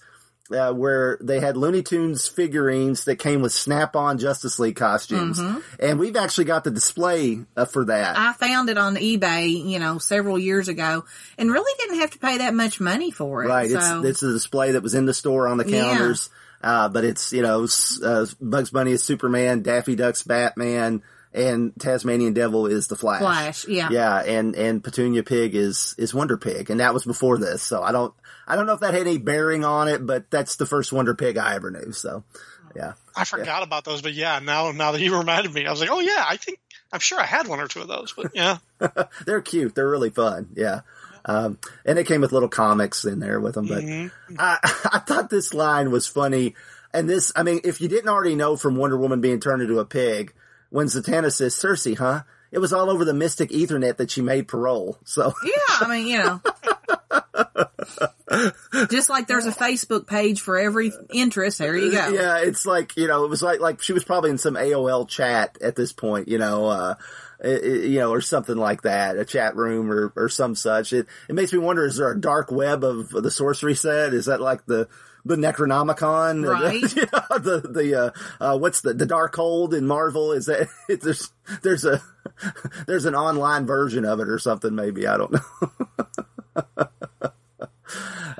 uh, where they had Looney Tunes figurines that came with Snap-on Justice League costumes, and we've actually got the display uh, for that. I found it on eBay, you know, several years ago and really didn't have to pay that much money for it. right, So, it's it's a display that was in the store on the Yeah. counters, uh, but it's you know uh, Bugs Bunny is Superman, Daffy Duck's Batman, and Tasmanian Devil is the Flash. Flash, yeah. Yeah, and and Petunia Pig is is Wonder Pig, and that was before this. So I don't I don't know if that had any bearing on it, but that's the first Wonder Pig I ever knew. So yeah, I forgot about those, but yeah, now now that you reminded me, I was like, oh yeah, I think I'm sure I had one or two of those, but yeah. they're cute. They're really fun. Yeah. Um, and it came with little comics in there with them, but I, I thought this line was funny. And this, I mean, if you didn't already know from Wonder Woman being turned into a pig, when Zatanna says, Circe, huh? It was all over the mystic ethernet that she made parole. So Yeah, I mean, you know. Just like there's a Facebook page for every interest, there you go. Yeah, it's like you know, it was like like she was probably in some AOL chat at this point, you know, uh, it- you know, or something like that, a chat room or or some such. It it makes me wonder: is there a dark web of the sorcery set? Is that like the the Necronomicon, Right. you know, the the uh, uh, what's the the Darkhold in Marvel? Is that there's there's a there's an online version of it or something? Maybe I don't know.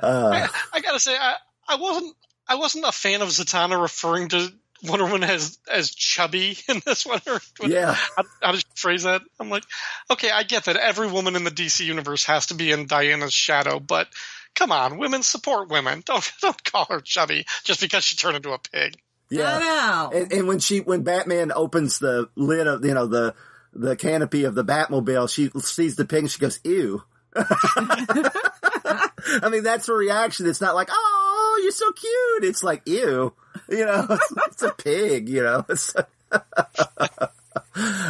Uh, I, I gotta say, I, I wasn't I wasn't a fan of Zatanna referring to Wonder Woman as as chubby in this one. Or, Yeah. how, how did you phrase that? I'm like, okay, I get that every woman in the DC universe has to be in Diana's shadow, but come on, women support women. Don't don't call her chubby just because she turned into a pig. Yeah. And, and when she, when Batman opens the lid of, you know, the, the canopy of the Batmobile, she sees the pig and she goes, ew. I mean, that's a reaction. It's not like, oh, you're so cute. It's like, ew. You know, it's, it's a pig, you know.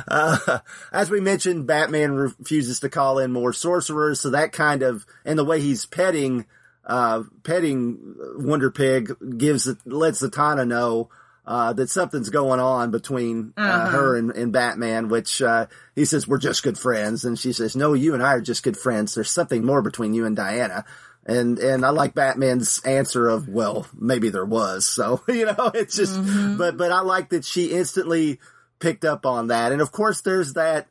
Uh, as we mentioned, Batman refuses to call in more sorcerers, so that kind of, and the way he's petting, uh, petting Wonder Pig gives, lets Zatanna know, uh, that something's going on between, uh, her and, and Batman, which, uh, he says, we're just good friends. And she says, no, you and I are just good friends. There's something more between you and Diana. And, and I like Batman's answer of, well, maybe there was. So, you know, it's just, but, but I like that she instantly picked up on that. And of course, there's that,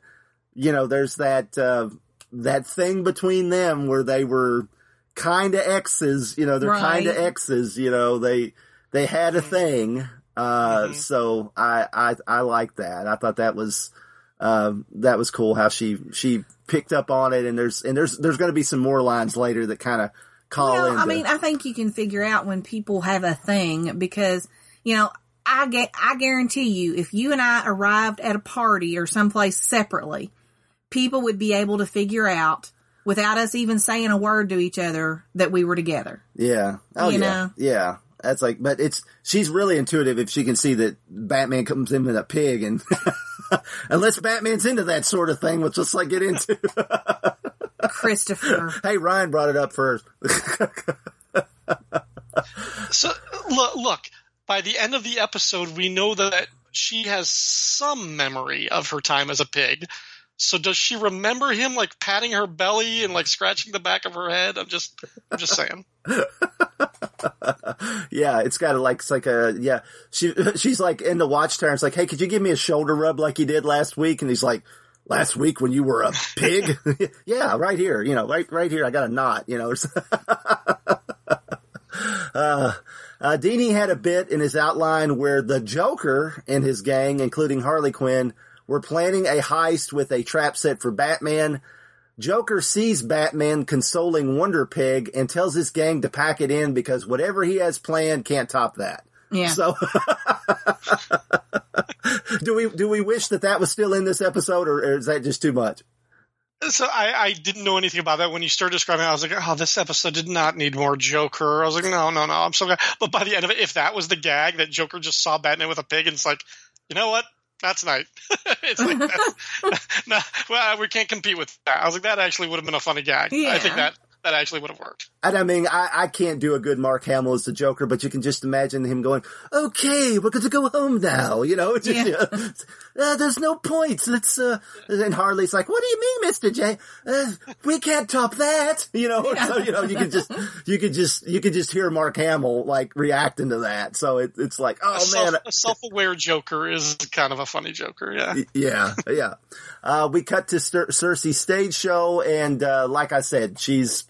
you know, there's that, uh, that thing between them where they were kind of exes, you know, they're Right. kind of exes, you know, they, they had a thing. Uh, so I, I, I like that. I thought that was, um, that was cool how she, she picked up on it and there's, and there's, there's going to be some more lines later that kind of call Well, into, I mean, I think you can figure out when people have a thing because, you know, I get, I guarantee you, if you and I arrived at a party or someplace separately, people would be able to figure out without us even saying a word to each other that we were together. Yeah. Oh You yeah. know? Yeah. That's like, but it's, she's really intuitive if she can see that Batman comes in with a pig and unless Batman's into that sort of thing, which let's like get into. Christopher. hey, Ryan brought it up first. So look, look, by the end of the episode, we know that she has some memory of her time as a pig. So does she remember him like patting her belly and like scratching the back of her head? I'm just, I'm just saying. yeah, it's got a like, it's like a, yeah, she, she's like in the watchtower. It's like, hey, could you give me a shoulder rub like you did last week? And he's like, last week when you were a pig? yeah, right here, you know, right, right here. I got a knot, you know. uh, uh, Dini had a bit in his outline where the Joker and his gang, including Harley Quinn, were planning a heist with a trap set for Batman. Joker sees Batman consoling Wonder Pig and tells his gang to pack it in because whatever he has planned can't top that. Yeah. So, do we do we wish that that was still in this episode, or, or is that just too much? So I, I didn't know anything about that when you started describing. it, I was like, "Oh, this episode did not need more Joker." I was like, "No, no, no, I'm so glad." But by the end of it, if that was the gag that Joker just saw Batman with a pig, and it's like, you know what? That's night. it's like that's, no, well, we can't compete with that. I was like, that actually would have been a funny gag. I think Yeah. that that actually would have worked. And I mean, I, I can't do a good Mark Hamill as the Joker, but you can just imagine him going, okay, we're going to go home now, you know? Just, Yeah. uh, there's no points. Let's, uh, and Harley's like, what do you mean, Mr. J? Uh, we can't top that, you know? So, you know, you could just, you could just, you could just hear Mark Hamill, like, reacting to that. So it, it's like, oh a, man. self, a self-aware Joker is kind of a funny Joker. Yeah. yeah, yeah. Uh, we cut to Cer- Circe's stage show, and uh, like I said, she's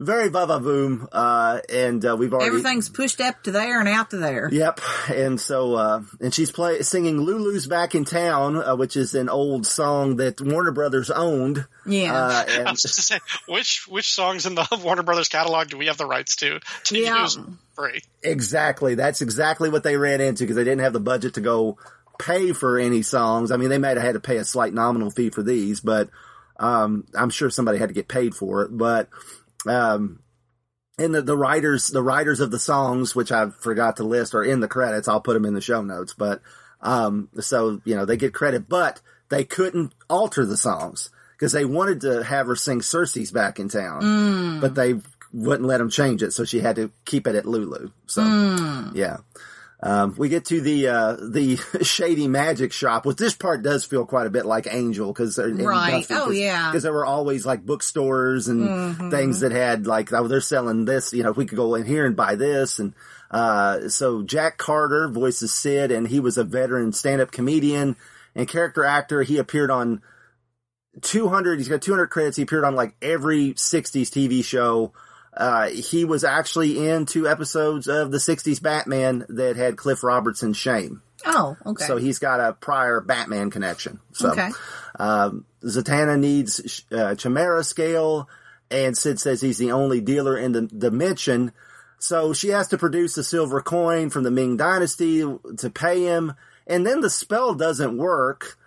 very va-va-voom, uh, and uh, we've already Everything's pushed up to there and out to there. Yep, and so uh, and she's play singing "Lulu's Back in Town," uh, which is an old song that Warner Brothers owned. Yeah. uh, I and was just to say, which which songs in the Warner Brothers catalog do we have the rights to to Yeah. use free? exactly, that's exactly what they ran into because they didn't have the budget to go pay for any songs. I mean, they might have had to pay a slight nominal fee for these, but um, I'm sure somebody had to get paid for it. But um, and the, the writers, the writers of the songs, which I forgot to list, are in the credits. I'll put them in the show notes. But um, so you know they get credit, but they couldn't alter the songs because they wanted to have her sing Circe's back in town, but they wouldn't let them change it, so she had to keep it at Lulu. So yeah. Um, we get to the uh, the shady magic shop, which this part does feel quite a bit like Angel because Right. Oh, yeah. because there were always like bookstores and Mm-hmm. things that had like oh they're selling this you know we could go in here and buy this and uh, so Jack Carter voices Sid and he was a veteran stand up comedian and character actor he appeared on 200 he's got 200 credits he appeared on like every 60s TV show uh, he was actually in two episodes of the 60s Batman that had Cliff Robertson's Shame. Oh, okay. So he's got a prior Batman connection. So, okay. um, Zatanna needs uh, Chimera scale, and Sid says he's the only dealer in the dimension. So she has to produce a silver coin from the Ming Dynasty to pay him, and then the spell doesn't work.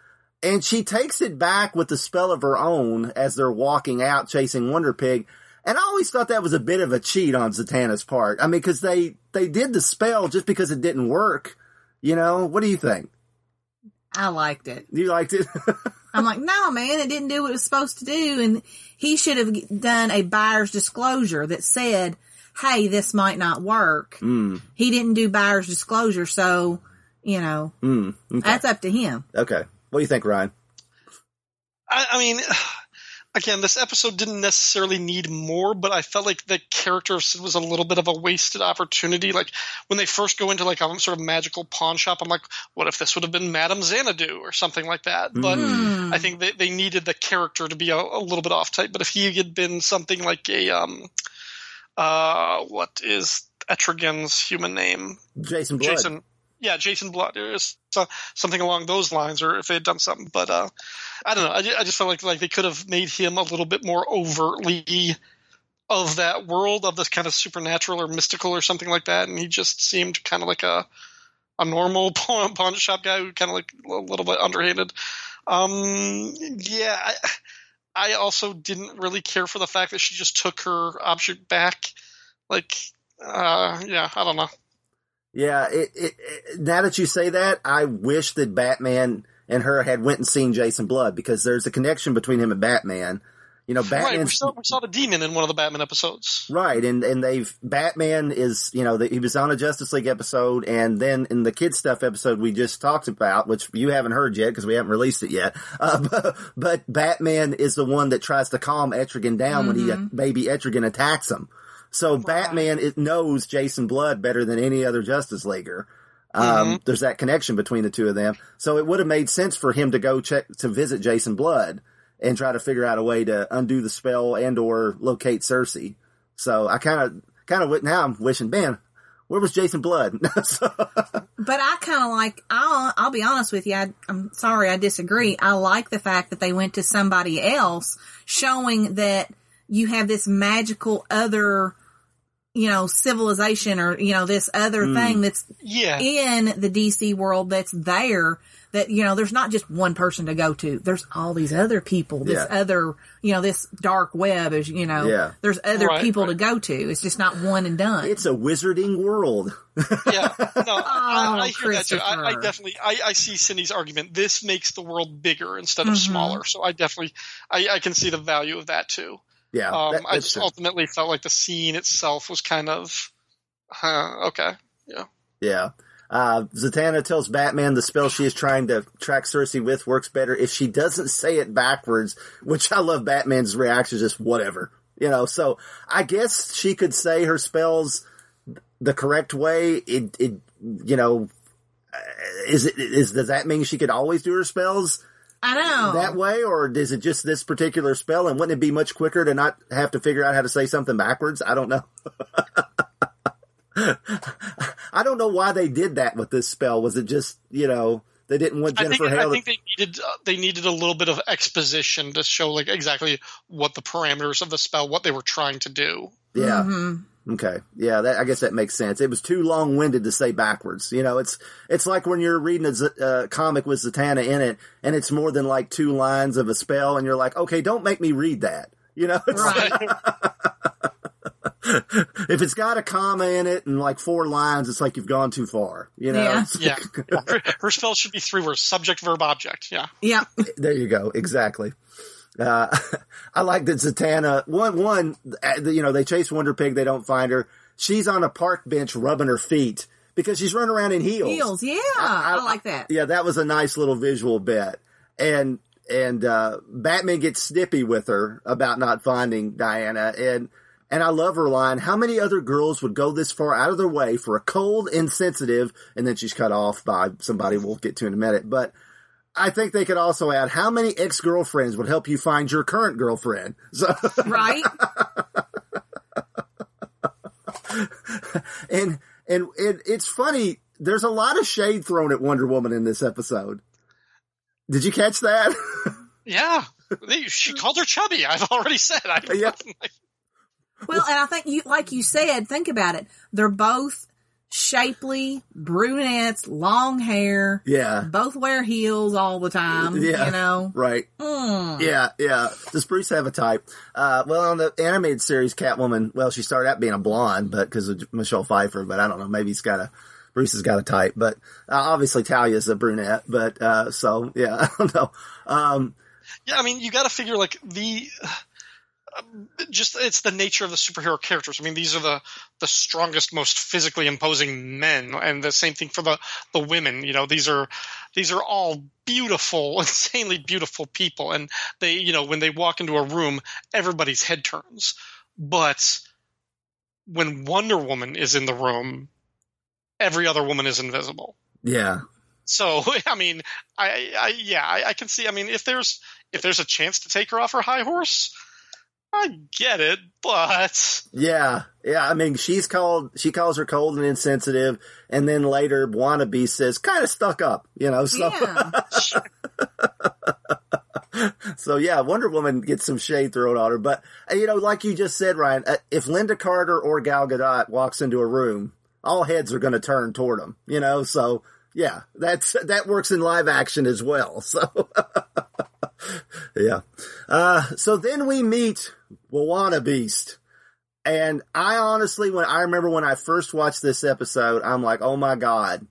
And she takes it back with the spell of her own as they're walking out chasing Wonder Pig. And I always thought that was a bit of a cheat on Zatanna's part. I mean, cause they, they did the spell just because it didn't work. You know, what do you think? I liked it. You liked it? I'm like, no, man, it didn't do what it was supposed to do. And he should have done a buyer's disclosure that said, hey, this might not work. mm, He didn't do buyer's disclosure. So, you know, mm, okay. that's up to him. okay. What do you think, Ryan? I, I mean, again, this episode didn't necessarily need more, but I felt like the character of Sid was a little bit of a wasted opportunity. Like when they first go into like a sort of magical pawn shop, I'm like, what if this would have been Madame Xanadu or something like that? But Hmm. I think they, they needed the character to be a, a little bit off type. But if he had been something like a um, uh, what is Etrigan's human name? Jason Blood. Jason. Yeah, Jason Blood, or something along those lines, or if they had done something. But uh, I don't know. I, ju- I just felt like like they could have made him a little bit more overtly of that world of this kind of supernatural or mystical or something like that, and he just seemed kind of like a a normal pawn, pawn shop guy who kind of like a little bit underhanded. Um, yeah, I, I also didn't really care for the fact that she just took her object back. Like, uh, yeah, I don't know. Yeah, it, it, it, now that you say that, I wish that Batman and her had went and seen Jason Blood because there's a connection between him and Batman. You know, Right, we saw, we saw the demon in one of the Batman episodes. Right, and and they've Batman is you know the, he was on a Justice League episode, and then in the kid stuff episode we just talked about, which you haven't heard yet because we haven't released it yet. Uh, but, but Batman is the one that tries to calm Etrigan down when he baby Etrigan attacks him. So Batman it knows Jason Blood better than any other Justice Leaguer. Um, There's that connection between the two of them, so it would have made sense for him to go check to visit Jason Blood and try to figure out a way to undo the spell and or locate Circe. So I kind of, kind of, now I'm wishing, man, where was Jason Blood? So- But I kind of like, I'll, I'll be honest with you. I, I'm sorry, I disagree. I like the fact that they went to somebody else showing that you have this magical other, you know, civilization or, you know, this other thing that's Yeah. in the DC world that's there that, you know, there's not just one person to go to. There's all these other people, this Yeah. other, you know, this dark web is, you know, Yeah. there's other Right, people right. to go to. It's just not one and done. It's a wizarding world. yeah, no, I, I hear that too. I, I definitely, I, I see Cindy's argument. This makes the world bigger instead of Mhm. smaller. So I definitely, I, I can see the value of that too. Yeah. Um, that- I just true. ultimately felt like the scene itself was kind of, huh, okay, Yeah. Yeah. Uh, Zatanna tells Batman the spell she is trying to track Circe with works better if she doesn't say it backwards, which I love Batman's reaction, is just whatever. You know, so I guess she could say her spells the correct way. It, it, you know, uh, is it, is, does that mean she could always do her spells I know. that way, or is it just this particular spell? And wouldn't it be much quicker to not have to figure out how to say something backwards? I don't know. I don't know why they did that with this spell. Was it just you know they didn't want I Jennifer think, I think they needed, uh, they needed a little bit of exposition to show like exactly what the parameters of the spell, what they were trying to do. to, yeah. Mhm. Okay. Yeah. That, I guess that makes sense. It was too long winded to say backwards. You know, it's it's like when you're reading a Z- uh, comic with Zatanna in it, and it's more than like two lines of a spell, and you're like, okay, don't make me read that. You know, it's Right. if it's got a comma in it and like four lines, it's like you've gone too far. You know. Yeah. Yeah, her, her spell should be three words: subject, verb, object. Yeah, yeah. There you go. Exactly. Uh, I like that Zatanna, one, one, uh, you know, they chase Wonder Pig, they don't find her. She's on a park bench rubbing her feet because she's running around in heels. Heels. Yeah. I- I, I- like that. Yeah, that was a nice little visual bit. And, and, uh, Batman gets snippy with her about not finding Diana. And, and I love her line. How many other girls would go this far out of their way for a cold, insensitive, and then she's cut off by somebody we'll get to in a minute. But I think they could also add how many ex-girlfriends would help you find your current girlfriend. So, Right? and, and it, it's funny. There's a lot of shade thrown at Wonder Woman in this episode. Did you catch that? yeah. They- She called her chubby. I've already said. I, Yeah. Well, and I think you, like you said, think about it. They're both shapely brunettes, long hair, yeah. both wear heels all the time. Yeah. You know? Right. Hmm. Yeah, yeah. Does Bruce have a type? Uh, well, on the animated series, Catwoman, well, she started out being a blonde, but because of Michelle Pfeiffer, but I don't know, maybe he's got a, Bruce has got a type, but, uh, obviously Talia's a brunette, but, uh, so, yeah, I don't know. Um, Yeah, I mean, you got to figure like the just it's the nature of the superhero characters. I mean, these are the the strongest, most physically imposing men, and the same thing for the the women. You know, these are these are all beautiful, insanely beautiful people, and they, you know, when they walk into a room, everybody's head turns. But when Wonder Woman is in the room, every other woman is invisible. yeah, So I mean, I, I yeah, I, I can see. I mean, if there's if there's a chance to take her off her high horse, I get it, but yeah, yeah. I mean, she's called, she calls her cold and insensitive, and then later, Wannabe says, kind of stuck up, you know, so. Yeah. So yeah, Wonder Woman gets some shade thrown on her, but uh, you know, like you just said, Ryan, uh, if Lynda Carter or Gal Gadot walks into a room, all heads are going to turn toward them, you know. So yeah, that's that works in live action as well. So yeah, uh, so then we meet Bwana Beast, and I honestly, when I remember when I first watched this episode, I'm like, oh my god,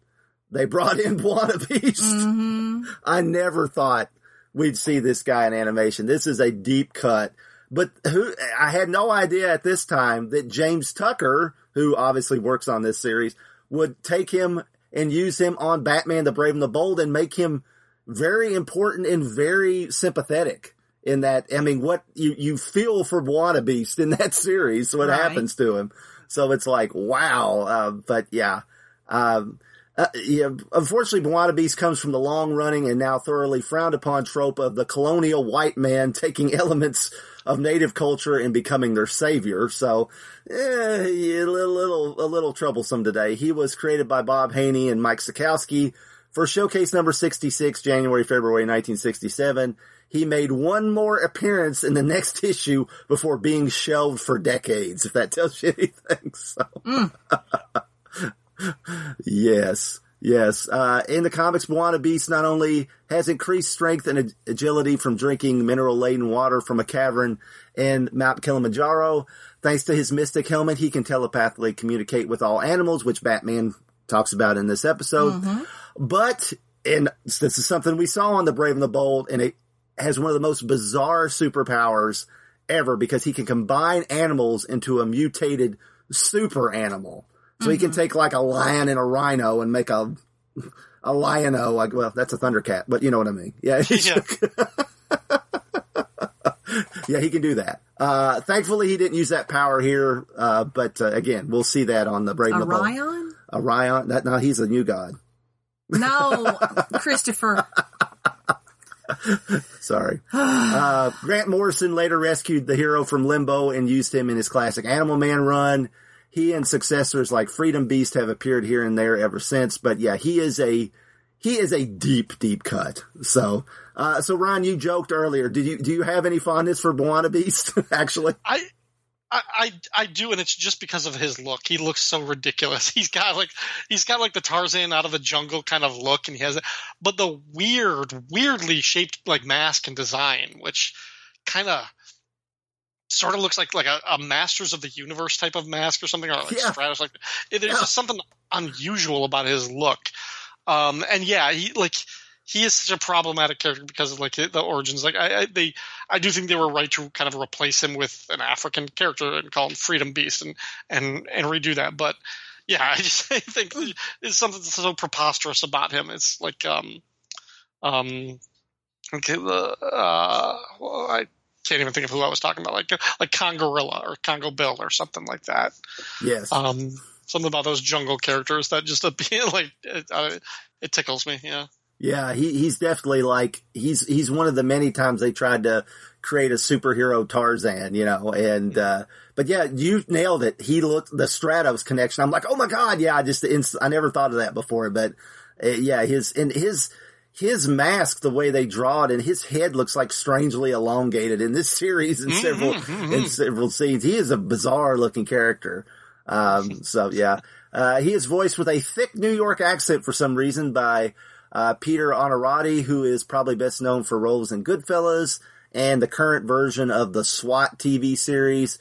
they brought in Bwana Beast. hmm I never thought we'd see this guy in animation. This is a deep cut. But who, I had no idea at this time that James Tucker, who obviously works on this series, would take him and use him on Batman the Brave and the Bold and make him very important and very sympathetic in that. I mean, what you, you feel for Bwana Beast in that series, what Right. happens to him. So it's like, wow. Uh, but yeah, um, uh, yeah, unfortunately, Bwana Beast comes from the long running and now thoroughly frowned upon trope of the colonial white man taking elements of native culture and becoming their savior. So, eh, a little, little, a little troublesome today. He was created by Bob Haney and Mike Sekowsky For showcase number 66, January, February 1967, he made one more appearance in the next issue before being shelved for decades, if that tells you anything. So. Mm. yes. Yes. Uh, in the comics, Bwana Beast not only has increased strength and ag- agility from drinking mineral laden water from a cavern in Mount Kilimanjaro, thanks to his mystic helmet, he can telepathically communicate with all animals, which Batman talks about in this episode. But, and this is something we saw on The Brave and the Bold, and it has one of the most bizarre superpowers ever because he can combine animals into a mutated super animal. So he can take like a lion and a rhino and make a a lion-o, like well, that's a thundercat, but you know what I mean. Yeah. Yeah. yeah, he can do that. Uh, thankfully he didn't use that power here, uh, but uh, again, we'll see that on the Brave and the Bold. Orion? Orion? That, no, he's a new god. No, Christopher. Sorry. uh, Grant Morrison later rescued the hero from limbo and used him in his classic Animal Man run. He and successors like Freedom Beast have appeared here and there ever since, but yeah, he is a, he is a deep, deep cut. So, uh, so Ron, you joked earlier. Did you, do you have any fondness for Bwana Beast, actually? I, I, I, I do, and it's just because of his look. He looks so ridiculous. He's got like he's got like the Tarzan out of the jungle kind of look, and he has, it. but the weird, weirdly shaped like mask and design, which kind of sort of looks like like a, a Masters of the Universe type of mask or something, or like Yeah. Stratos. Like there's Yeah. just something unusual about his look. Um, and yeah, he like he is such a problematic character because of like the origins. Like I, I they I do think they were right to kind of replace him with an African character and call him Freedom Beast and and and redo that. But yeah, I just I think there's something so preposterous about him. It's like um um okay the uh well, I can't even think of who I was talking about like like Congorilla or Congo Bill or something like that. Yes. Um something about those jungle characters that just appear like it, uh, it tickles me. Yeah. Yeah, he, he's definitely like he's he's one of the many times they tried to create a superhero Tarzan, you know, and uh but yeah, you nailed it. He looked the Stratos connection. I'm like, oh my god, yeah, I just inst- I never thought of that before, but uh, yeah, his and his his mask, the way they draw it, and his head looks like strangely elongated in this series in several in several scenes. He is a bizarre looking character. Um, so yeah, uh, he is voiced with a thick New York accent for some reason by uh, Peter Onorati, who is probably best known for roles in Goodfellas and the current version of the SWAT TV series.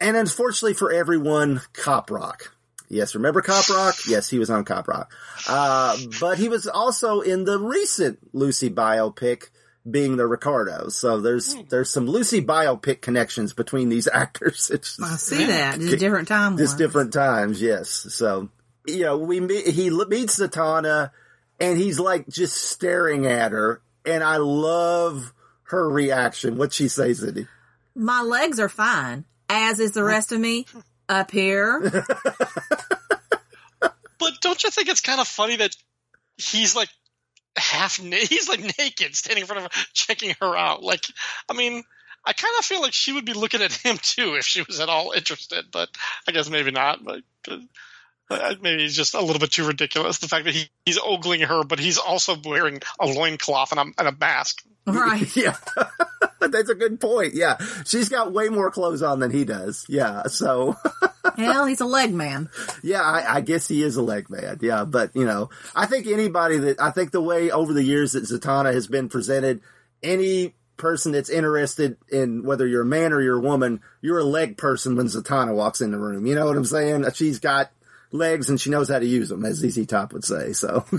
And unfortunately for everyone, Cop Rock. Yes, remember Cop Rock? Yes, he was on Cop Rock. Uh, but he was also in the recent Lucy biopic, being the Ricardo. So there's, there's some Lucy biopic connections between these actors. It's I see that. Just different timelines. just different times, yes. So, you know, we meet, he meets Zatanna and he's like just staring at her and I love her reaction. What she says, Cindy. My legs are fine, as is the rest of me up here. But don't you think it's kind of funny that he's like half na- he's like naked standing in front of her checking her out like i mean i kind of feel like she would be looking at him too if she was at all interested but i guess maybe not but uh, maybe he's just a little bit too ridiculous the fact that he, he's ogling her but he's also wearing a loincloth and a, and a mask right. Yeah. That's a good point. Yeah. She's got way more clothes on than he does. Yeah. So, Hell, he's a leg man. yeah, I, I guess he is a leg man. Yeah. But, you know, I think anybody that, I think the way over the years that Zatanna has been presented, any person that's interested in whether you're a man or you're a woman, you're a leg person when Zatanna walks in the room. You know what I'm saying? She's got legs and she knows how to use them, as ZZ Top would say. So,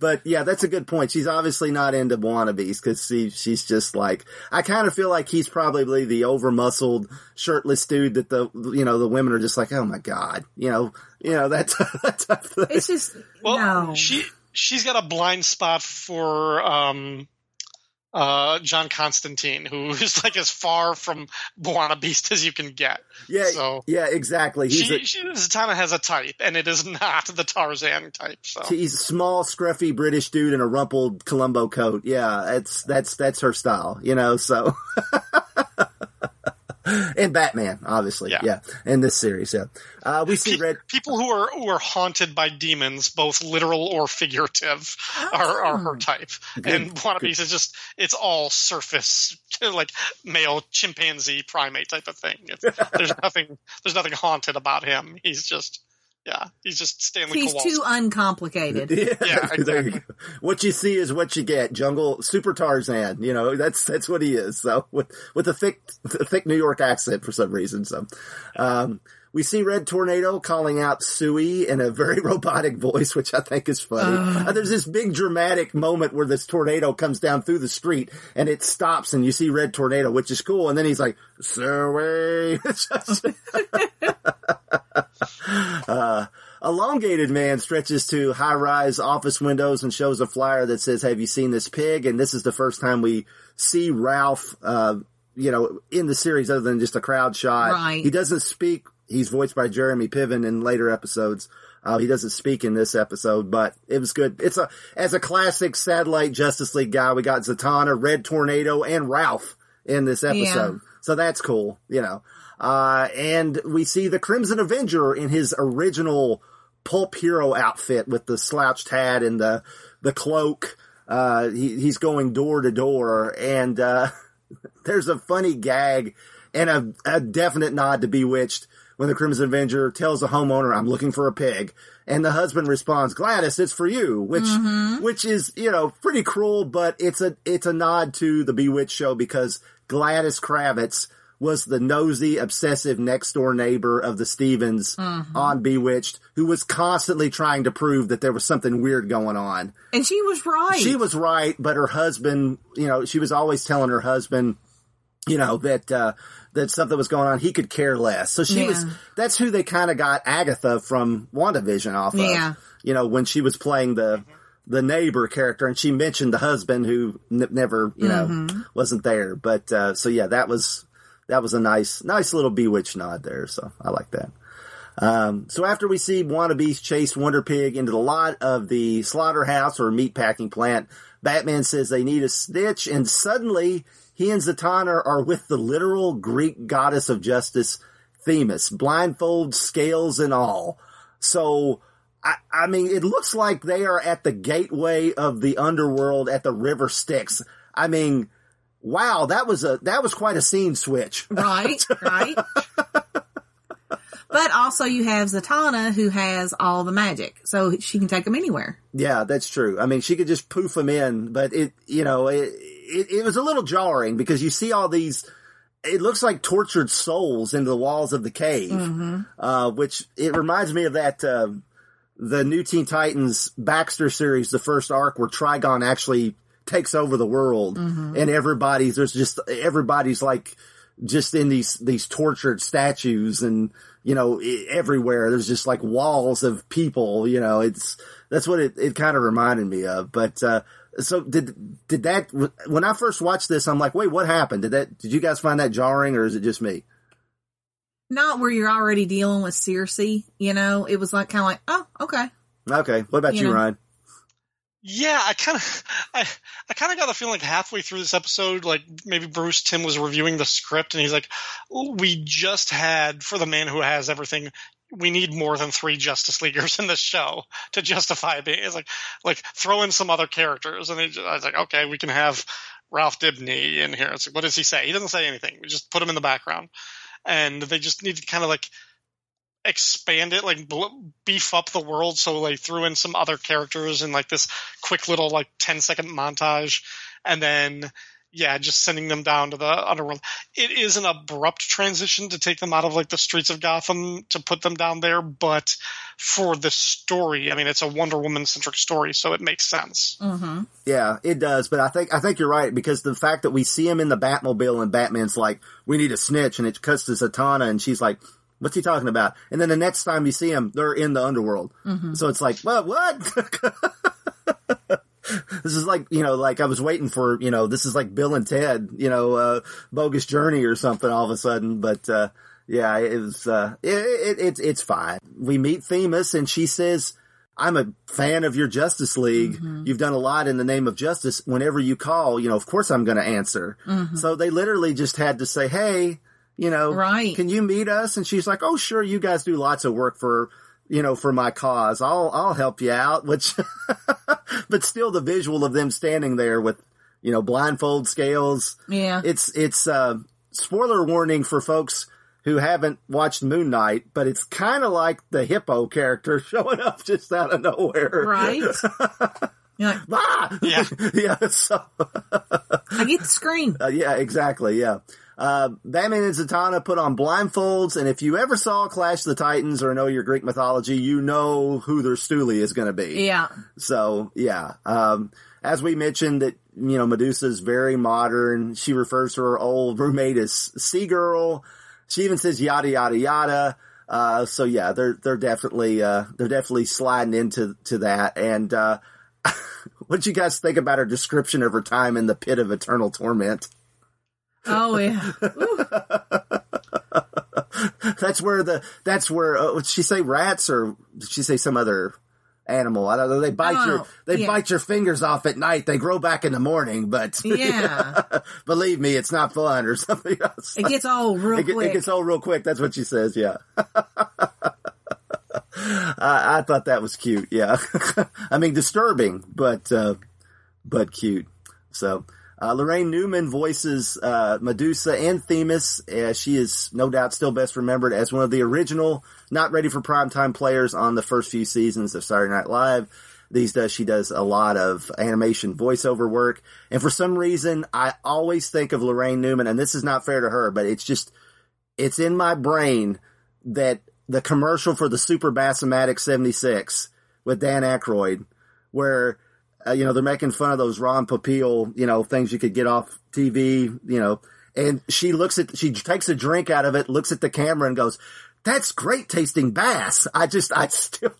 but yeah, that's a good point. She's obviously not into Bwana Beast because she, she's just like, I kind of feel like he's probably the over muscled, shirtless dude that the, you know, the women are just like, oh my God, you know, you know, that, that type of thing. It's just well no. she she's got a blind spot for um uh john constantine who is like as far from Bwana Beast as you can get Yeah, so yeah, exactly. He's she, a, she Zatanna has a type, and it is not the Tarzan type. So he's a small, scruffy British dude in a rumpled Columbo coat. Yeah, that's that's that's her style, you know. So, and Batman, obviously, yeah. Yeah. in this series, yeah. Uh, we see Pe- Red. people who are who are haunted by demons, both literal or figurative, are, are her type. and Bwana Beast is just it's all surface, like male chimpanzee primate type of thing. It's, there's nothing there's nothing haunted about him. He's just yeah, he's just Stanley Kowalski. He's Kowalski. too uncomplicated. Yeah, there you exactly. go. What you see is what you get. Jungle Super Tarzan. You know that's that's what he is. So with with a thick a thick New York accent for some reason. So um, we see Red Tornado calling out Suey in a very robotic voice, which I think is funny. Uh, there's this big dramatic moment where this tornado comes down through the street and it stops, and you see Red Tornado, which is cool. And then he's like Suey. Uh, elongated man stretches to high rise office windows and shows a flyer that says, have you seen this pig? And this is the first time we see Ralph, uh, you know, in the series other than just a crowd shot. Right. He doesn't speak. He's voiced by Jeremy Piven in later episodes. Uh, he doesn't speak in this episode, but it was good. It's a, as a classic satellite Justice League guy, we got Zatanna, Red Tornado, and Ralph in this episode. So that's cool, you know. Uh, and we see the Crimson Avenger in his original pulp hero outfit with the slouched hat and the, the cloak. Uh, he, he's going door to door and, uh, there's a funny gag and a, a definite nod to Bewitched when the Crimson Avenger tells the homeowner, I'm looking for a pig. And the husband responds, Gladys, it's for you, which, mm-hmm. which is, you know, pretty cruel, but it's a, it's a nod to the Bewitched show because Gladys Kravitz was the nosy, obsessive next door neighbor of the Stephens mm-hmm. on Bewitched, who was constantly trying to prove that there was something weird going on. And she was right. She was right, but her husband, you know, she was always telling her husband, you know, that, uh, that something was going on. He could care less. So she Yeah. was, that's who they kind of got Agatha from WandaVision off of. Yeah. You know, when she was playing the, the neighbor character and she mentioned the husband who n- never, you know, Mm-hmm. wasn't there. But, uh, so yeah, that was, that was a nice, nice little bewitch nod there. So I like that. Um, so after we see Bwana Beast chase Wonder Pig into the lot of the slaughterhouse or meatpacking plant, Batman says they need a snitch and suddenly he and Zatanna are with the literal Greek goddess of justice, Themis, blindfold, scales and all. So, I, I mean, it looks like they are at the gateway of the underworld at the River Styx. I mean, wow, that was a, that was quite a scene switch. right, right. but also you have Zatanna who has all the magic, so she can take them anywhere. Yeah, that's true. I mean, she could just poof them in, but it, you know, it, it, it was a little jarring because you see all these, it looks like tortured souls into the walls of the cave, uh, which it reminds me of that, uh, the New Teen Titans Baxter series, the first arc where Trigon actually takes over the world and everybody's, there's just, everybody's like, just in these, these tortured statues and, you know, everywhere. There's just like walls of people, you know, it's, that's what it, it kind of reminded me of. But, uh, so did, did that, when I first watched this, I'm like, wait, what happened? Did that, did you guys find that jarring or is it just me? Not where you're already dealing with Circe, you know. It was like kind of like, oh, okay. Okay. What about You you, know. Ryan? Yeah, I kind of, I, I kind of got the feeling like halfway through this episode, like maybe Bruce Timm was reviewing the script and he's like, "We just had for the man who has everything, we need more than three Justice Leaguers in this show to justify being." It's like, like throw in some other characters, and just, I was like, "Okay, we can have Ralph Dibny in here." It's like, what does he say? He doesn't say anything. We just put him in the background, and they just need to kind of like expand it, like beef up the world. So they threw in some other characters in like this quick little like 10 second montage, and then yeah, just sending them down to the underworld. It is an abrupt transition to take them out of like the streets of Gotham to put them down there, but for the story, I mean, it's a Wonder Woman centric story, so it makes sense. Mm-hmm. Yeah, it does. But I think, I think you're right because the fact that we see him in the Batmobile and Batman's like, we need a snitch and it cuts to Zatanna and she's like, what's he talking about? And then the next time you see him, they're in the underworld. So it's like, what, what? this is like, you know, like I was waiting for, you know, this is like Bill and Ted, you know, uh, bogus journey or something all of a sudden. But, uh, yeah, it was, uh, it, it, it's, it's fine. We meet Themis and she says, I'm a fan of your Justice League. You've done a lot in the name of justice. Whenever you call, you know, of course I'm going to answer. So they literally just had to say, Hey, You know, Right. Can you meet us? And she's like, oh, sure. You guys do lots of work for, you know, for my cause. I'll, I'll help you out, which, but still the visual of them standing there with, you know, blindfold scales. Yeah. It's, it's, uh, spoiler warning for folks who haven't watched Moon Knight, but it's kind of like the hippo character showing up just out of nowhere. right. You're like, Ah! Yeah. yeah. So, I get the screen. uh, yeah, exactly. Yeah. Uh, Batman and Zatanna put on blindfolds, and if you ever saw Clash of the Titans or know your Greek mythology, you know who their Stooley is going to be. Yeah. So, yeah. Um, as we mentioned that, you know, Medusa is very modern. She refers to her old roommate as Sea Girl. She even says yada, yada, yada. Uh, so yeah, they're, they're definitely, uh, they're definitely sliding into, to that. And, uh, what did you guys think about her description of her time in the pit of eternal torment? Oh yeah. That's where the, that's where, uh, would she say rats or did she say some other animal? I don't know. They bite Oh, your, they yeah. bite your fingers off at night. They grow back in the morning, but Yeah. believe me, it's not fun or something else. It gets old real It, quick. it gets old real quick. That's what she says. Yeah. I, I thought that was cute. Yeah. I mean, disturbing, but, uh, but cute. So, uh, Laraine Newman voices, uh, Medusa and Themis. Uh, she is no doubt still best remembered as one of the original, not ready for primetime players on the first few seasons of Saturday Night Live. These days, she does a lot of animation voiceover work. And for some reason, I always think of Laraine Newman, and this is not fair to her, but it's just, it's in my brain that the commercial for the Super Bassomatic 76 with Dan Aykroyd, where, uh, you know, they're making fun of those Ron Popeil, you know, things you could get off TV, you know, and she looks at, she takes a drink out of it, looks at the camera and goes, that's great tasting bass. I just, I still,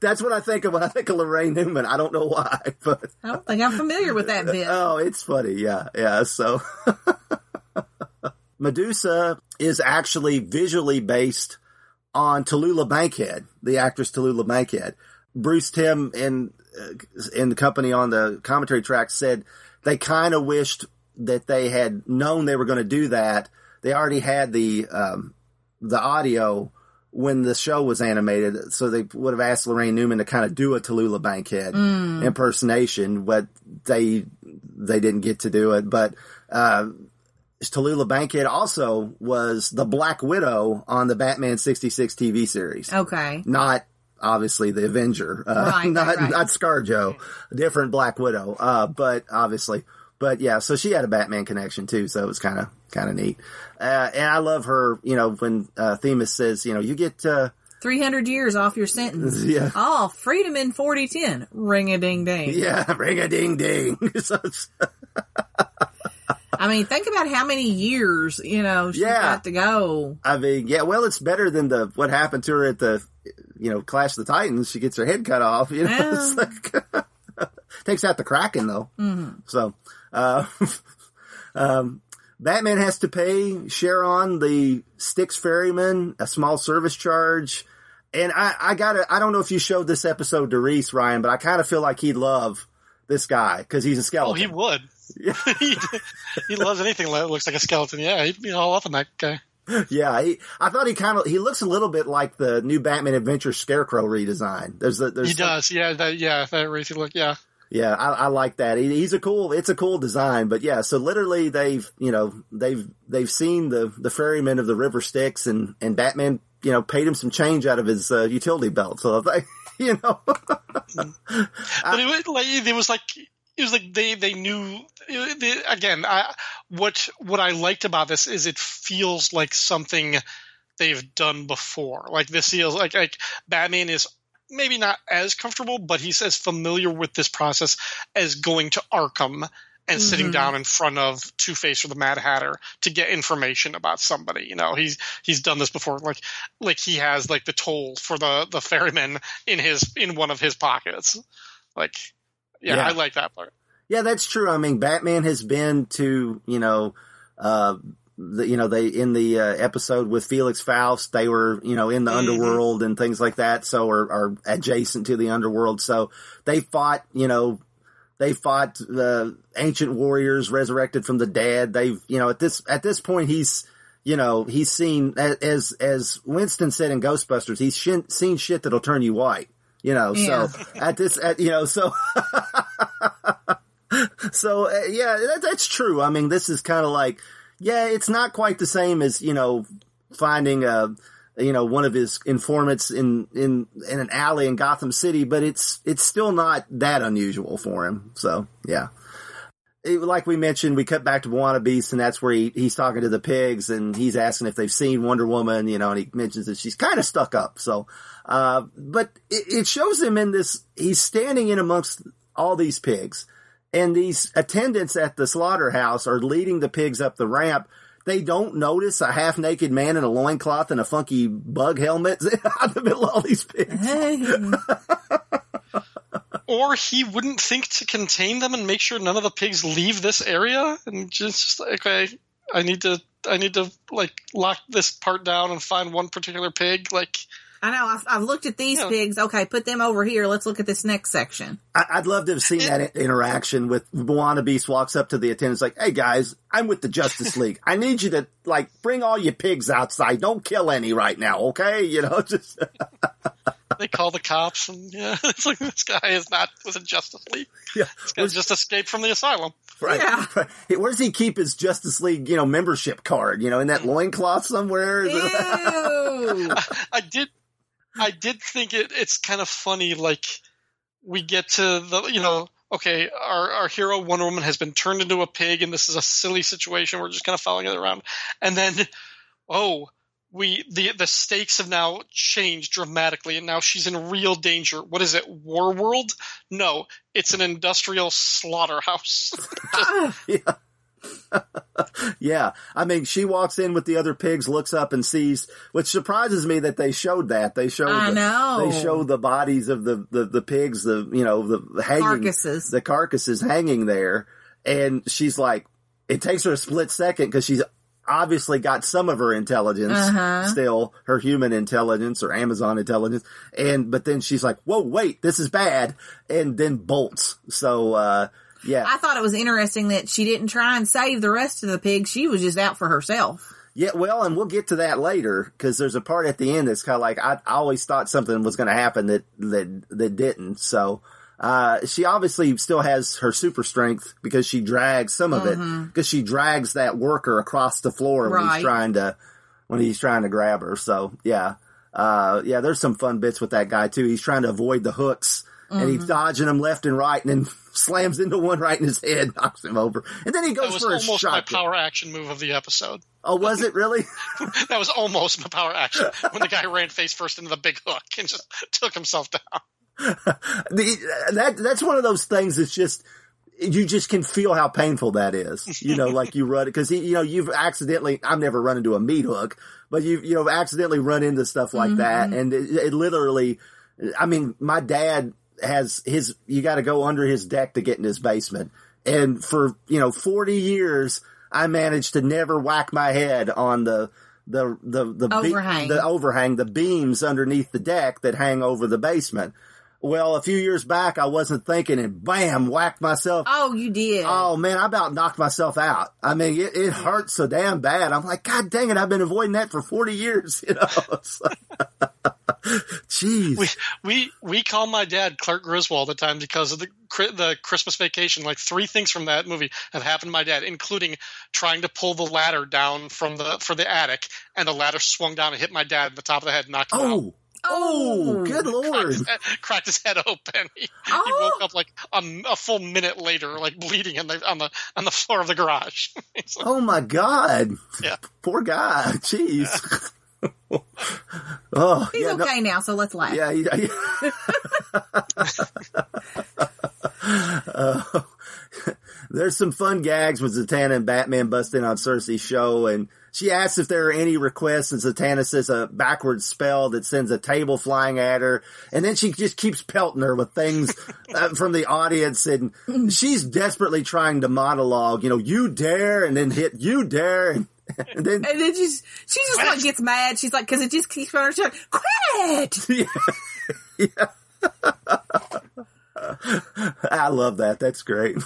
that's what I think of when I think of Laraine Newman. I don't know why, but I don't think I'm familiar with that bit. Oh, it's funny. Yeah. Yeah. So Medusa is actually visually based on Tallulah Bankhead, the actress Tallulah Bankhead. Bruce Timm uh, in the company on the commentary track said they kind of wished that they had known they were going to do that. They already had the, um, the audio when the show was animated, so they would have asked Laraine Newman to kind of do a Tallulah Bankhead impersonation, but they they didn't get to do it. But uh, Tallulah Bankhead also was the Black Widow on the Batman '66 TV series, Okay. not obviously the Avenger, uh, Right, not right, right. not ScarJo, different Black Widow, uh, but obviously. But yeah, so she had a Batman connection too, so it was kind of kind of neat. Uh, and I love her, you know, when uh, Themis says, you know, you get uh, 300 years off your sentence. Yeah. Oh, freedom in 4010. Ring a ding ding. yeah, ring a ding ding. I mean, think about how many years, you know, she's Yeah. got to go. I mean, yeah, well, it's better than the what happened to her at the, you know, Clash of the Titans. She gets her head cut off. You know, it's like takes out the Kraken though. Mm-hmm. So, uh, um, Batman has to pay Charon the Styx ferryman a small service charge. And I, I gotta, I don't know if you showed this episode to Reese, Ryan, but I kind of feel like he'd love this guy because he's a skeleton. Oh, he would. he, he loves anything that looks like a skeleton. Yeah, he'd be all up on that guy. Yeah, he, I thought he kind of he looks a little bit like the new Batman Adventure Scarecrow redesign. There's a, there's He some- does. Yeah, that, yeah, that racy look. Yeah. yeah, I, I like that. He, he's a cool. It's a cool design, but yeah. So literally, they've you know they've they've seen the the ferryman of the River Styx, and and Batman you know paid him some change out of his uh, utility belt. So they you know but it was like it was like it was like they they knew they, again I, what what i liked about this is it feels like something they've done before like this feels like like batman is maybe not as comfortable but he's as familiar with this process as going to arkham and sitting Mhm. down in front of Two Face or the Mad Hatter to get information about somebody. You know, he's he's done this before. Like like he has like the toll for the the ferryman in his in one of his pockets. Like, yeah, Yeah. I like that part. Yeah, that's true. I mean, Batman has been to, you know, uh, the, you know, they, in the, uh, episode with Felix Faust, they were, you know, in the Mhm. underworld and things like that. So, are, are adjacent to the underworld. So they fought, you know, they fought the ancient warriors resurrected from the dead. They've, you know, at this, at this point, he's, you know, he's seen as as Winston said in Ghostbusters, he's seen shit that'll turn you white. You know, Yeah. so at this, at, you know, so so uh, yeah, that, that's true. I mean, this is kind of like, yeah, it's not quite the same as you know finding a you know one of his informants in in in an alley in Gotham City, but it's it's still not that unusual for him. So yeah. It, like we mentioned, we cut back to Bwana Beast, and that's where he, he's talking to the pigs, and he's asking if they've seen Wonder Woman, you know, and he mentions that she's kind of stuck up. So, uh, but it, it shows him in this, he's standing in amongst all these pigs, and these attendants at the slaughterhouse are leading the pigs up the ramp. They don't notice a half naked man in a loincloth and a funky bug helmet out in the middle of all these pigs. Hey. Or he wouldn't think to contain them and make sure none of the pigs leave this area, and just, just like, okay, I need to, I need to like lock this part down and find one particular pig. Like, I know. I've, I've looked at these Yeah. pigs. Okay, put them over here. Let's look at this next section. I, I'd love to have seen that interaction with Bwana Beast walks up to the attendants like, "Hey guys, I'm with the Justice League. I need you to like bring all your pigs outside. Don't kill any right now, okay? You know, just they call the cops, and yeah, it's like this guy is not with the Justice League. yeah. This guy just escaped from the asylum. Right. Yeah. right. Hey, Where does he keep his Justice League, you know, membership card? You know, in that loincloth somewhere? Is it- Ew. I did, I did think it. It's kind of funny. Like we get to the, you know, okay, our our hero Wonder Woman has been turned into a pig, and this is a silly situation. We're just kind of following it around, and then, oh, we the the stakes have now changed dramatically, and now she's in real danger. What is it, War World? No, it's an industrial slaughterhouse. yeah. yeah. I mean, she walks in with the other pigs, looks up and sees, which surprises me that they showed that. They showed, I the, know. they show the bodies of the, the, the pigs, the, you know, the hanging, Carcasses. the carcasses hanging there. And she's like, it takes her a split second because she's obviously got some of her intelligence Uh-huh. still, her human intelligence or Amazon intelligence. And, but then she's like, whoa, wait, this is bad. And then bolts. So, uh, yeah. I thought it was interesting that she didn't try and save the rest of the pigs. She was just out for herself. Yeah, well, and we'll get to that later because there's a part at the end that's kind of like I, I always thought something was going to happen that that that didn't. So uh, she obviously still has her super strength because she drags some of it because she drags that worker across the floor when Right. he's trying to when he's trying to grab her. So yeah, uh, yeah, there's some fun bits with that guy too. He's trying to avoid the hooks. And he's mm-hmm. dodging them left and right, and then slams into one right in his head, knocks him over, and then he That goes was for a almost my shot. power action move of the episode. Oh, was it really? That was almost my power action when the guy ran face first into the big hook and just took himself down. the, that that's one of those things that's just you just can feel how painful that is. You know, like you run it because you know you've accidentally. I've never run into a meat hook, but you've you know accidentally run into stuff like mm-hmm, that, mm-hmm. and it, it literally. I mean, my dad has his. You got to go under his deck to get in his basement, and for you know forty years, I managed to never whack my head on the. The the the be- Overhang. the overhang the beams underneath the deck that hang over the basement. Well, a few years back, I wasn't thinking, and bam, whacked myself. Oh, you did. Oh man, I about knocked myself out. I mean, it, it hurt so damn bad. I'm like, God dang it, I've been avoiding that for 40 years, you know. It's Jeez. We we we call my dad Clark Griswold at times because of the the Christmas Vacation. Like three things from that movie have happened to my dad, including trying to pull the ladder down from the for the attic, and the ladder swung down and hit my dad in the top of the head, and knocked him oh, out. Oh, oh, good Cracked lord. his, head, cracked his head open. He, he Oh. woke up like a, a full minute later, like bleeding in the, on the on the floor of the garage. Like, Oh my God. Yeah. Poor guy. Jeez. oh, He's yeah, no- okay now, so let's laugh. Yeah, he, he- Uh, there's some fun gags with Zatanna and Batman busting on Circe's show, and she asks if there are any requests, and Zatanna says a backwards spell that sends a table flying at her, and then she just keeps pelting her with things uh, from the audience, and she's desperately trying to monologue, you know, you dare, and then hit you dare, and, and then And then just she just like gets mad. She's like, because it just keeps on her tongue. Quit! Yeah. I love that. That's great.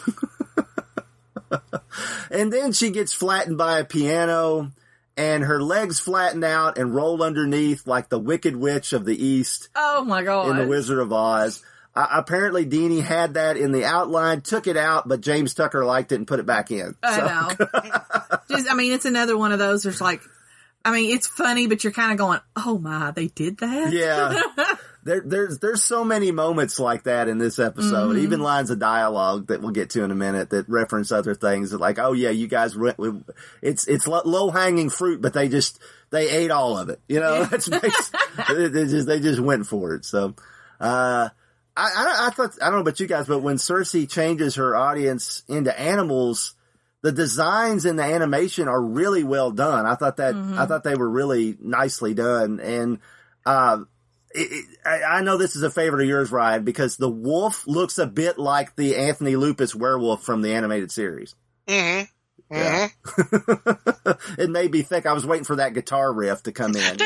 and then she gets flattened by a piano and her legs flatten out and roll underneath like the Wicked Witch of the East Oh my god. in The Wizard of Oz. Uh, apparently, Deanie had that in the outline, took it out, but James Tucker liked it and put it back in. I So- know. Just, I mean, it's another one of those. There's like, I mean, it's funny, but you're kind of going, "Oh my, they did that." Yeah. There, there's there's so many moments like that in this episode. Mm-hmm. Even lines of dialogue that we'll get to in a minute that reference other things. Like, oh yeah, you guys, re- it's it's low hanging fruit, but they just they ate all of it. You know, that's they just they just went for it. So, uh, I, I I thought I don't know about you guys, but when Circe changes her audience into animals. The designs in the animation are really well done. I thought that I thought they were really nicely done, and uh, it, it, I, I know this is a favorite of yours, Ryan, because the wolf looks a bit like the Anthony Lupus werewolf from the animated series. Mm-hmm. Yeah. Mm-hmm. it made me think I was waiting for that guitar riff to come in.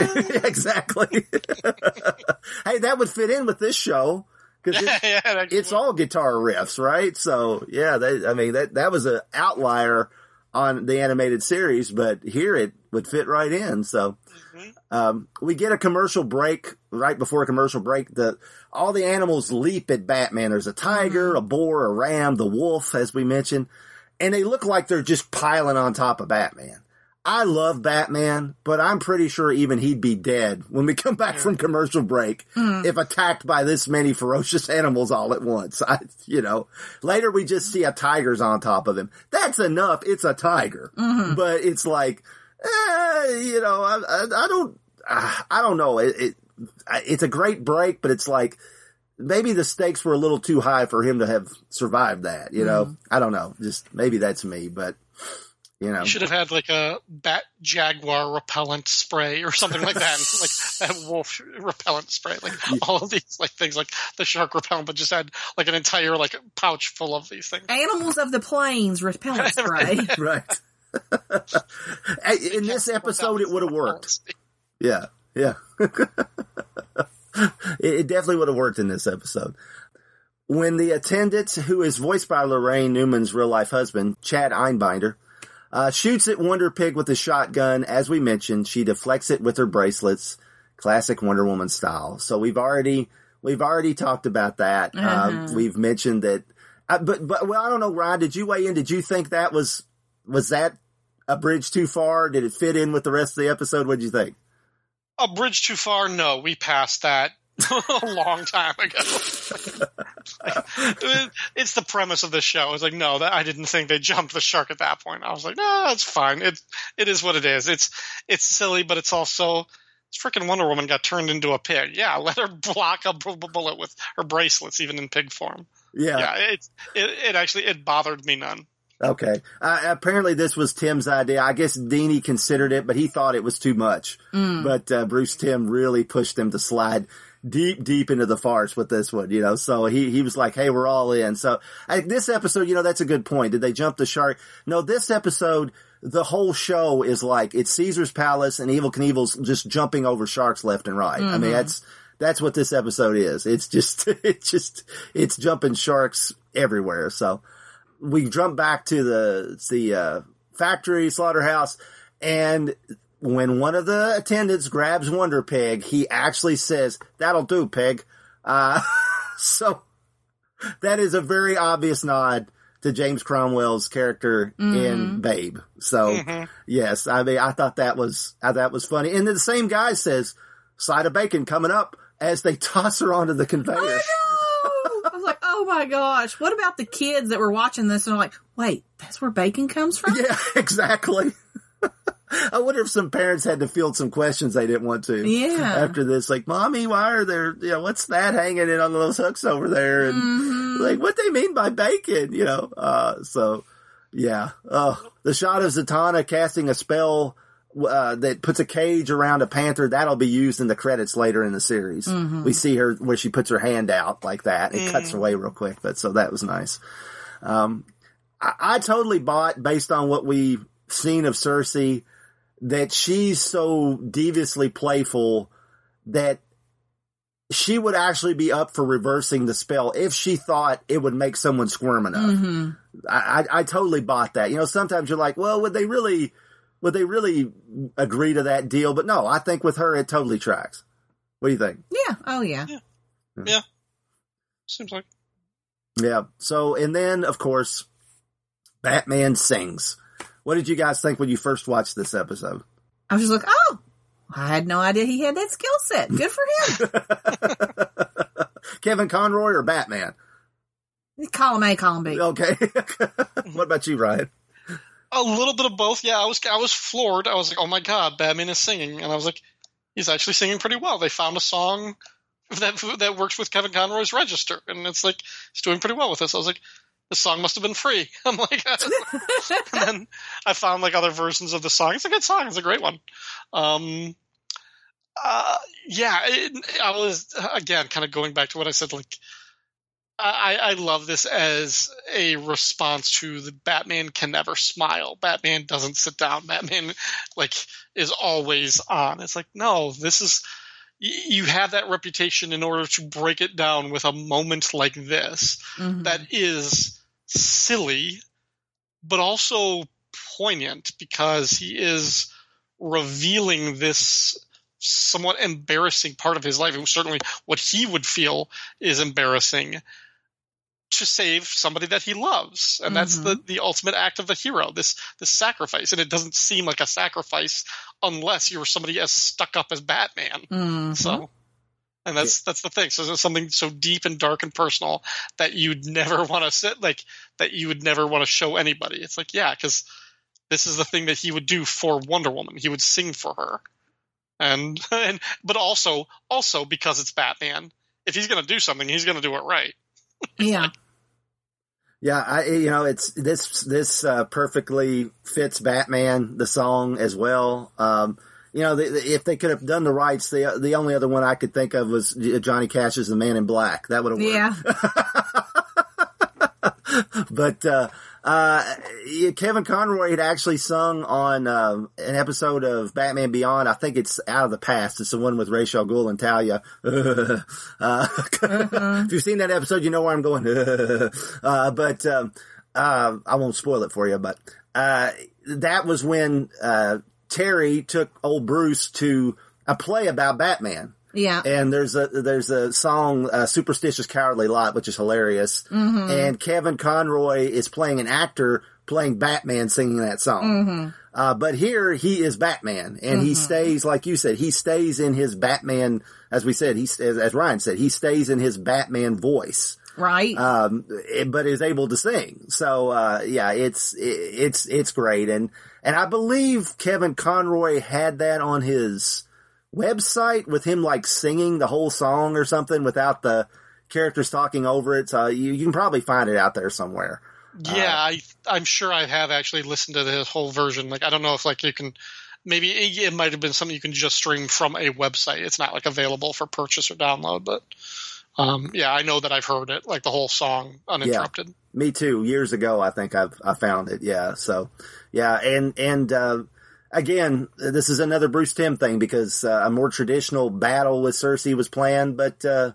exactly. hey, that would fit in with this show because yeah, yeah, it's all guitar riffs, right? So yeah, they, I mean that that was an outlier on the animated series, but here it would fit right in. So Mm-hmm. um, we get a commercial break right before a commercial break. The all the animals leap at Batman. There's a tiger, mm-hmm. a boar, a ram, the wolf, as we mentioned, and they look like they're just piling on top of Batman. I love Batman, but I'm pretty sure even he'd be dead when we come back from commercial break mm-hmm. if attacked by this many ferocious animals all at once. I, you know, later we just see a tiger's on top of him. That's enough. It's a tiger, but it's like, eh, you know, I, I, I don't, ah, I don't know. It, it, it's a great break, but it's like maybe the stakes were a little too high for him to have survived that. You know, I don't know. Just maybe that's me, but you know, You should have had like a bat jaguar repellent spray or something like that, like that wolf repellent spray, like all of these like things, like the shark repellent, but just had like an entire like pouch full of these things. Animals of the plains repellent spray. right. In this episode, it would have worked. Yeah, yeah. it, it definitely would have worked in this episode. When the attendant, who is voiced by Laraine Newman's real life husband, Chad Einbinder, uh, shoots at Wonder Pig with a shotgun, as we mentioned, she deflects it with her bracelets, classic Wonder Woman style. So we've already we've already talked about that. Uh, we've mentioned that, uh, but but well, I don't know, Ryan. Did you weigh in? Did you think that was was that a bridge too far? Did it fit in with the rest of the episode? What did you think? A bridge too far? No, we passed that a long time ago. It's the premise of the show. It's like, no, that, I didn't think they jumped the shark at that point. I was like, no, it's fine. It it is what it is. It's it's silly, but it's also it's freaking Wonder Woman got turned into a pig. Yeah, let her block a bu- bu- bullet with her bracelets, even in pig form. Yeah. Yeah, it it, it actually it bothered me none. Okay. Uh, apparently this was Timm's idea. I guess Deanie considered it, but he thought it was too much. But uh, Bruce Timm really pushed him to slide deep, deep into the farce with this one, you know. So he he was like, "Hey, we're all in." So I, this episode, you know, that's a good point. Did they jump the shark? No, this episode. The whole show is like it's Caesar's palace and Evel Knievel's just jumping over sharks left and right. I mean, that's that's what this episode is. It's just it's just it's jumping sharks everywhere. So we jump back to the the uh, factory slaughterhouse, and when one of the attendants grabs Wonder Pig, he actually says, "That'll do, Pig." Uh, so that is a very obvious nod to James Cromwell's character in Babe. So yes, I mean, I thought that was I, that was funny, and then the same guy says, "Side of bacon coming up." As they toss her onto the conveyor. I was like, oh my gosh. What about the kids that were watching this and are like, wait, that's where bacon comes from? Yeah, exactly. I wonder if some parents had to field some questions they didn't want to. Yeah. After this, like, mommy, why are there, you know, what's that hanging in on those hooks over there? And Mm-hmm. like, what they mean by bacon, you know? Uh, so yeah. Oh, the shot of Zatanna casting a spell, uh, that puts a cage around a panther, that'll be used in the credits later in the series. Mm-hmm. We see her where she puts her hand out like that. It cuts away real quick, but so that was nice. Um, I, I totally bought based on what we've seen of Circe that she's so deviously playful that she would actually be up for reversing the spell if she thought it would make someone squirm enough. I, I, I totally bought that. You know, sometimes you're like, well, would they really would they really agree to that deal? But no, I think with her, it totally tracks. What do you think? Yeah. Oh, yeah. Hmm. Yeah. Seems like Yeah. So, and then of course, Batman sings. What did you guys think when you first watched this episode? I was just like, oh, I had no idea he had that skill set. Good for him. Kevin Conroy or Batman? column A, column B. Okay. what about you, Ryan? A little bit of both. Yeah, I was I was floored. I was like, oh my god, Batman is singing, and I was like, he's actually singing pretty well. They found a song that that works with Kevin Conroy's register, and it's like he's doing pretty well with this. I was like, this song must have been free. I'm like, and then I found like other versions of the song. It's a good song. It's a great one. Um, uh, yeah, it, I was again kind of going back to what I said. Like, I, I love this as a response to the Batman can never smile. Batman doesn't sit down. Batman like is always on. It's like no, this is you have that reputation in order to break it down with a moment like this Mhm. that is silly, but also poignant because he is revealing this somewhat embarrassing part of his life. It was certainly what he would feel is embarrassing to save somebody that he loves. And that's the, the ultimate act of the hero, this this sacrifice. And it doesn't seem like a sacrifice unless you're somebody as stuck up as Batman. Mhm. So, and that's that's the thing. So there's something so deep and dark and personal that you'd never want to sit like that you would never want to show anybody. It's like yeah, because this is the thing that he would do for Wonder Woman. He would sing for her, and and but also also because it's Batman. If he's gonna do something, he's gonna do it right. yeah. Yeah, I you know it's this this uh, perfectly fits Batman the song as well. Um, you know, the, the, if they could have done the rights, the the only other one I could think of was Johnny Cash's "The Man in Black." That would have worked. Yeah. but uh, uh, Kevin Conroy had actually sung on um, an episode of Batman Beyond. I think it's Out of the Past. It's the one with Rachel Gould and Talia. uh, If you've seen that episode, you know where I'm going. uh, but um, uh, I won't spoil it for you. But uh, that was when uh, Terry took old Bruce to a play about Batman. Yeah. And there's a there's a song, uh, "Superstitious Cowardly Lot," which is hilarious. And Kevin Conroy is playing an actor playing Batman, singing that song. Uh, but here he is Batman, and he stays like you said. He stays in his Batman, as we said. He as, as Ryan said, he stays in his Batman voice Right. um, it- but is able to sing. So, uh, yeah, it's, it, it's, it's great. And, and I believe Kevin Conroy had that on his website with him like singing the whole song or something without the characters talking over it. So you, you can probably find it out there somewhere. Yeah, I I'm sure I have actually listened to the whole version. Like I don't know if like you can maybe it, it might have been something you can just stream from a website. It's not like available for purchase or download, but um, yeah, I know that I've heard it like the whole song uninterrupted. Me too. Years ago, I think I've I found it. Yeah. So, yeah, and and uh, again, this is another Bruce Timm thing because uh, a more traditional battle with Circe was planned, but uh,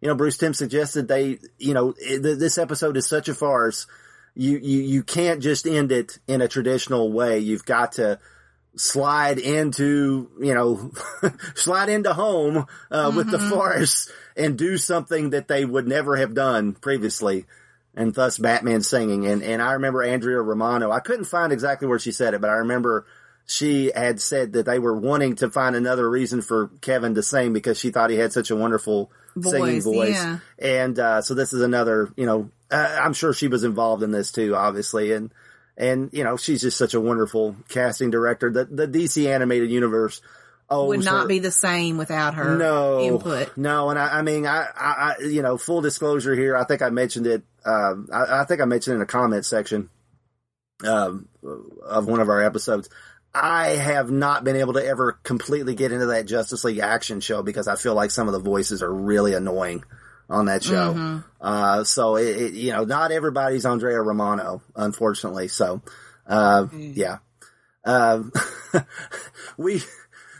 you know, Bruce Timm suggested they, you know, it, th- this episode is such a farce. You you you can't just end it in a traditional way. You've got to slide into, you know, slide into home uh, with the farce and do something that they would never have done previously and thus Batman singing. And, and I remember Andrea Romano, I couldn't find exactly where she said it, but I remember she had said that they were wanting to find another reason for Kevin to sing because she thought he had such a wonderful singing Voice, voice. yeah. And, uh, so this is another, you know, uh, I'm sure she was involved in this too, obviously. And, and, you know, she's just such a wonderful casting director. The, the DC animated universe Would not her- be the same without her no input. No, and I, I mean, I, I, you know, full disclosure here. I think I mentioned it. Um, I, I think I mentioned in a comment section um, of one of our episodes. I have not been able to ever completely get into that Justice League action show because I feel like some of the voices are really annoying on that show. Uh, so it, it, you know, not everybody's Andrea Romano, unfortunately. So, uh, yeah. Um, we,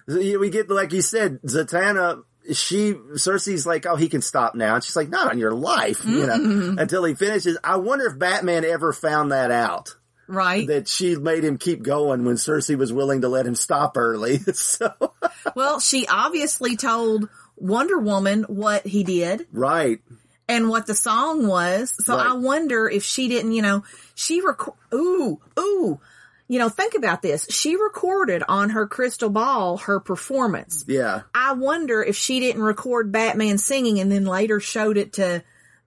we get, like you said, Zatanna, she, Circe's like, oh, he can stop now. And she's like, not on your life, you know, until he finishes. I wonder if Batman ever found that out. Right. that she made him keep going when Circe was willing to let him stop early. so, Well, she obviously told Wonder Woman what he did right. and what the song was. So Right. I wonder if she didn't, you know, she rec- ooh, ooh, you know, think about this. She recorded on her crystal ball her performance. Yeah. I wonder if she didn't record Batman singing and then later showed it to,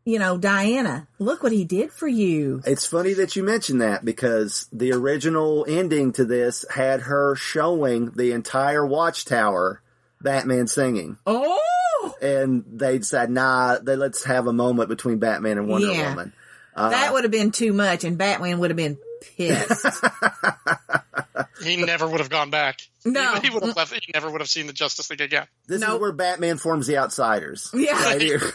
you know, Diana. Look what he did for you. It's funny that you mentioned that because the original ending to this had her showing the entire watchtower Batman singing. Oh, And they said, nah, they, let's have a moment between Batman and Wonder Yeah. Woman. that would have been too much and Batman would have been pissed. He never would have gone back. No. He, he would have left. He never would have seen the Justice League again. This Nope. is where Batman forms the Outsiders. Yeah. Right here.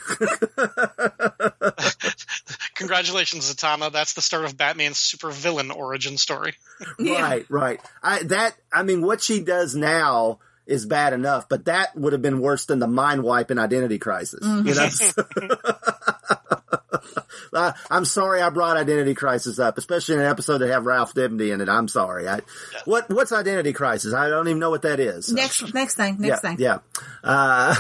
Congratulations, Zatanna. That's the start of Batman's supervillain origin story. Yeah. Right, right. I that I mean, what she does now is bad enough, but that would have been worse than the mind wipe in Identity Crisis. You know. Mm-hmm. Uh, I'm sorry I brought Identity Crisis up, especially in an episode that have Ralph Dibny in it. I'm sorry. I, what what's Identity Crisis? I don't even know what that is. Next, next thing, next yeah, thing. Yeah. Uh,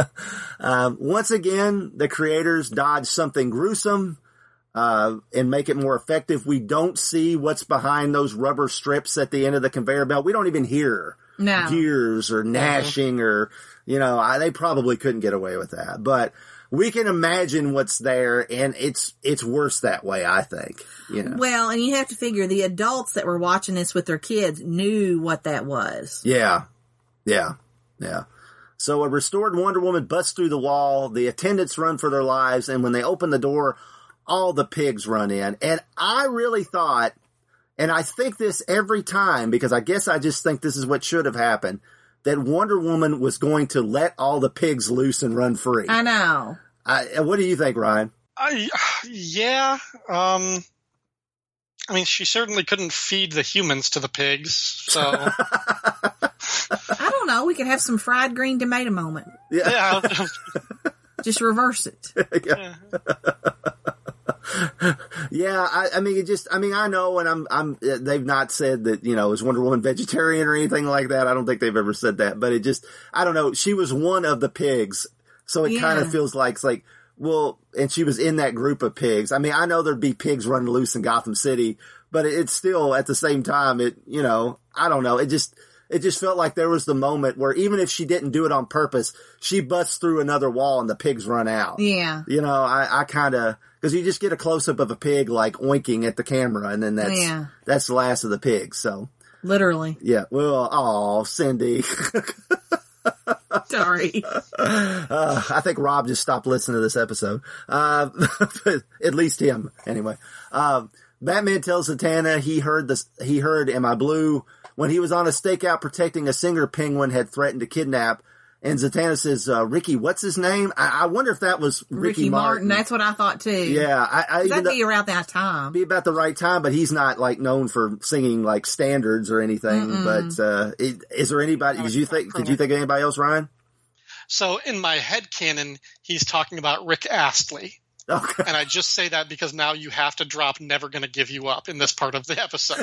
um, once again, the creators dodge something gruesome uh, and make it more effective. We don't see what's behind those rubber strips at the end of the conveyor belt. We don't even hear No. gears or gnashing or, you know, I, they probably couldn't get away with that. But we can imagine what's there and it's, it's worse that way, I think. You know. Well, and you have to figure the adults that were watching this with their kids knew what that was. Yeah. Yeah. Yeah. So a restored Wonder Woman busts through the wall. The attendants run for their lives. And when they open the door, all the pigs run in. And I really thought, and I think this every time because I guess I just think this is what should have happened, that Wonder Woman was going to let all the pigs loose and run free. I know. I, what do you think, Ryan? I, yeah. Um, I mean, she certainly couldn't feed the humans to the pigs, so I don't know. We could have some fried green tomato moment. yeah. Just reverse it. yeah. Yeah, I, I mean, it just, I mean, I know, and I'm, I'm, uh, they've not said that, you know, is Wonder Woman vegetarian or anything like that. I don't think they've ever said that, but it just, I don't know. She was one of the pigs. So it kind of feels like, it's like, well, and she was in that group of pigs. I mean, I know there'd be pigs running loose in Gotham City, but it, it's still at the same time, it, you know, I don't know. It just, it just felt like there was the moment where even if she didn't do it on purpose, she busts through another wall and the pigs run out. Yeah. You know, I, I kind of because you just get a close up of a pig like oinking at the camera, and then that's Yeah. that's the last of the pigs. So Literally. yeah, well, oh, Cindy, Sorry. uh, I think Rob just stopped listening to this episode. Uh, at least him, anyway. Um, Batman tells Zatanna he heard this. He heard "Am I Blue?" When he was on a stakeout protecting a singer penguin had threatened to kidnap. And Zatanna says, uh, "Ricky, what's his name? I, I wonder if that was Ricky, Ricky Martin. That's what I thought too. yeah, I, I even That'd though- be around that time. be about the right time, but he's not like known for singing like standards or anything. But uh, it, is there anybody? Did you think? Did you think of anybody else, Ryan? So in my head canon, he's talking about Rick Astley. Okay. And I just say that because now you have to drop Never Gonna Give You Up in this part of the episode.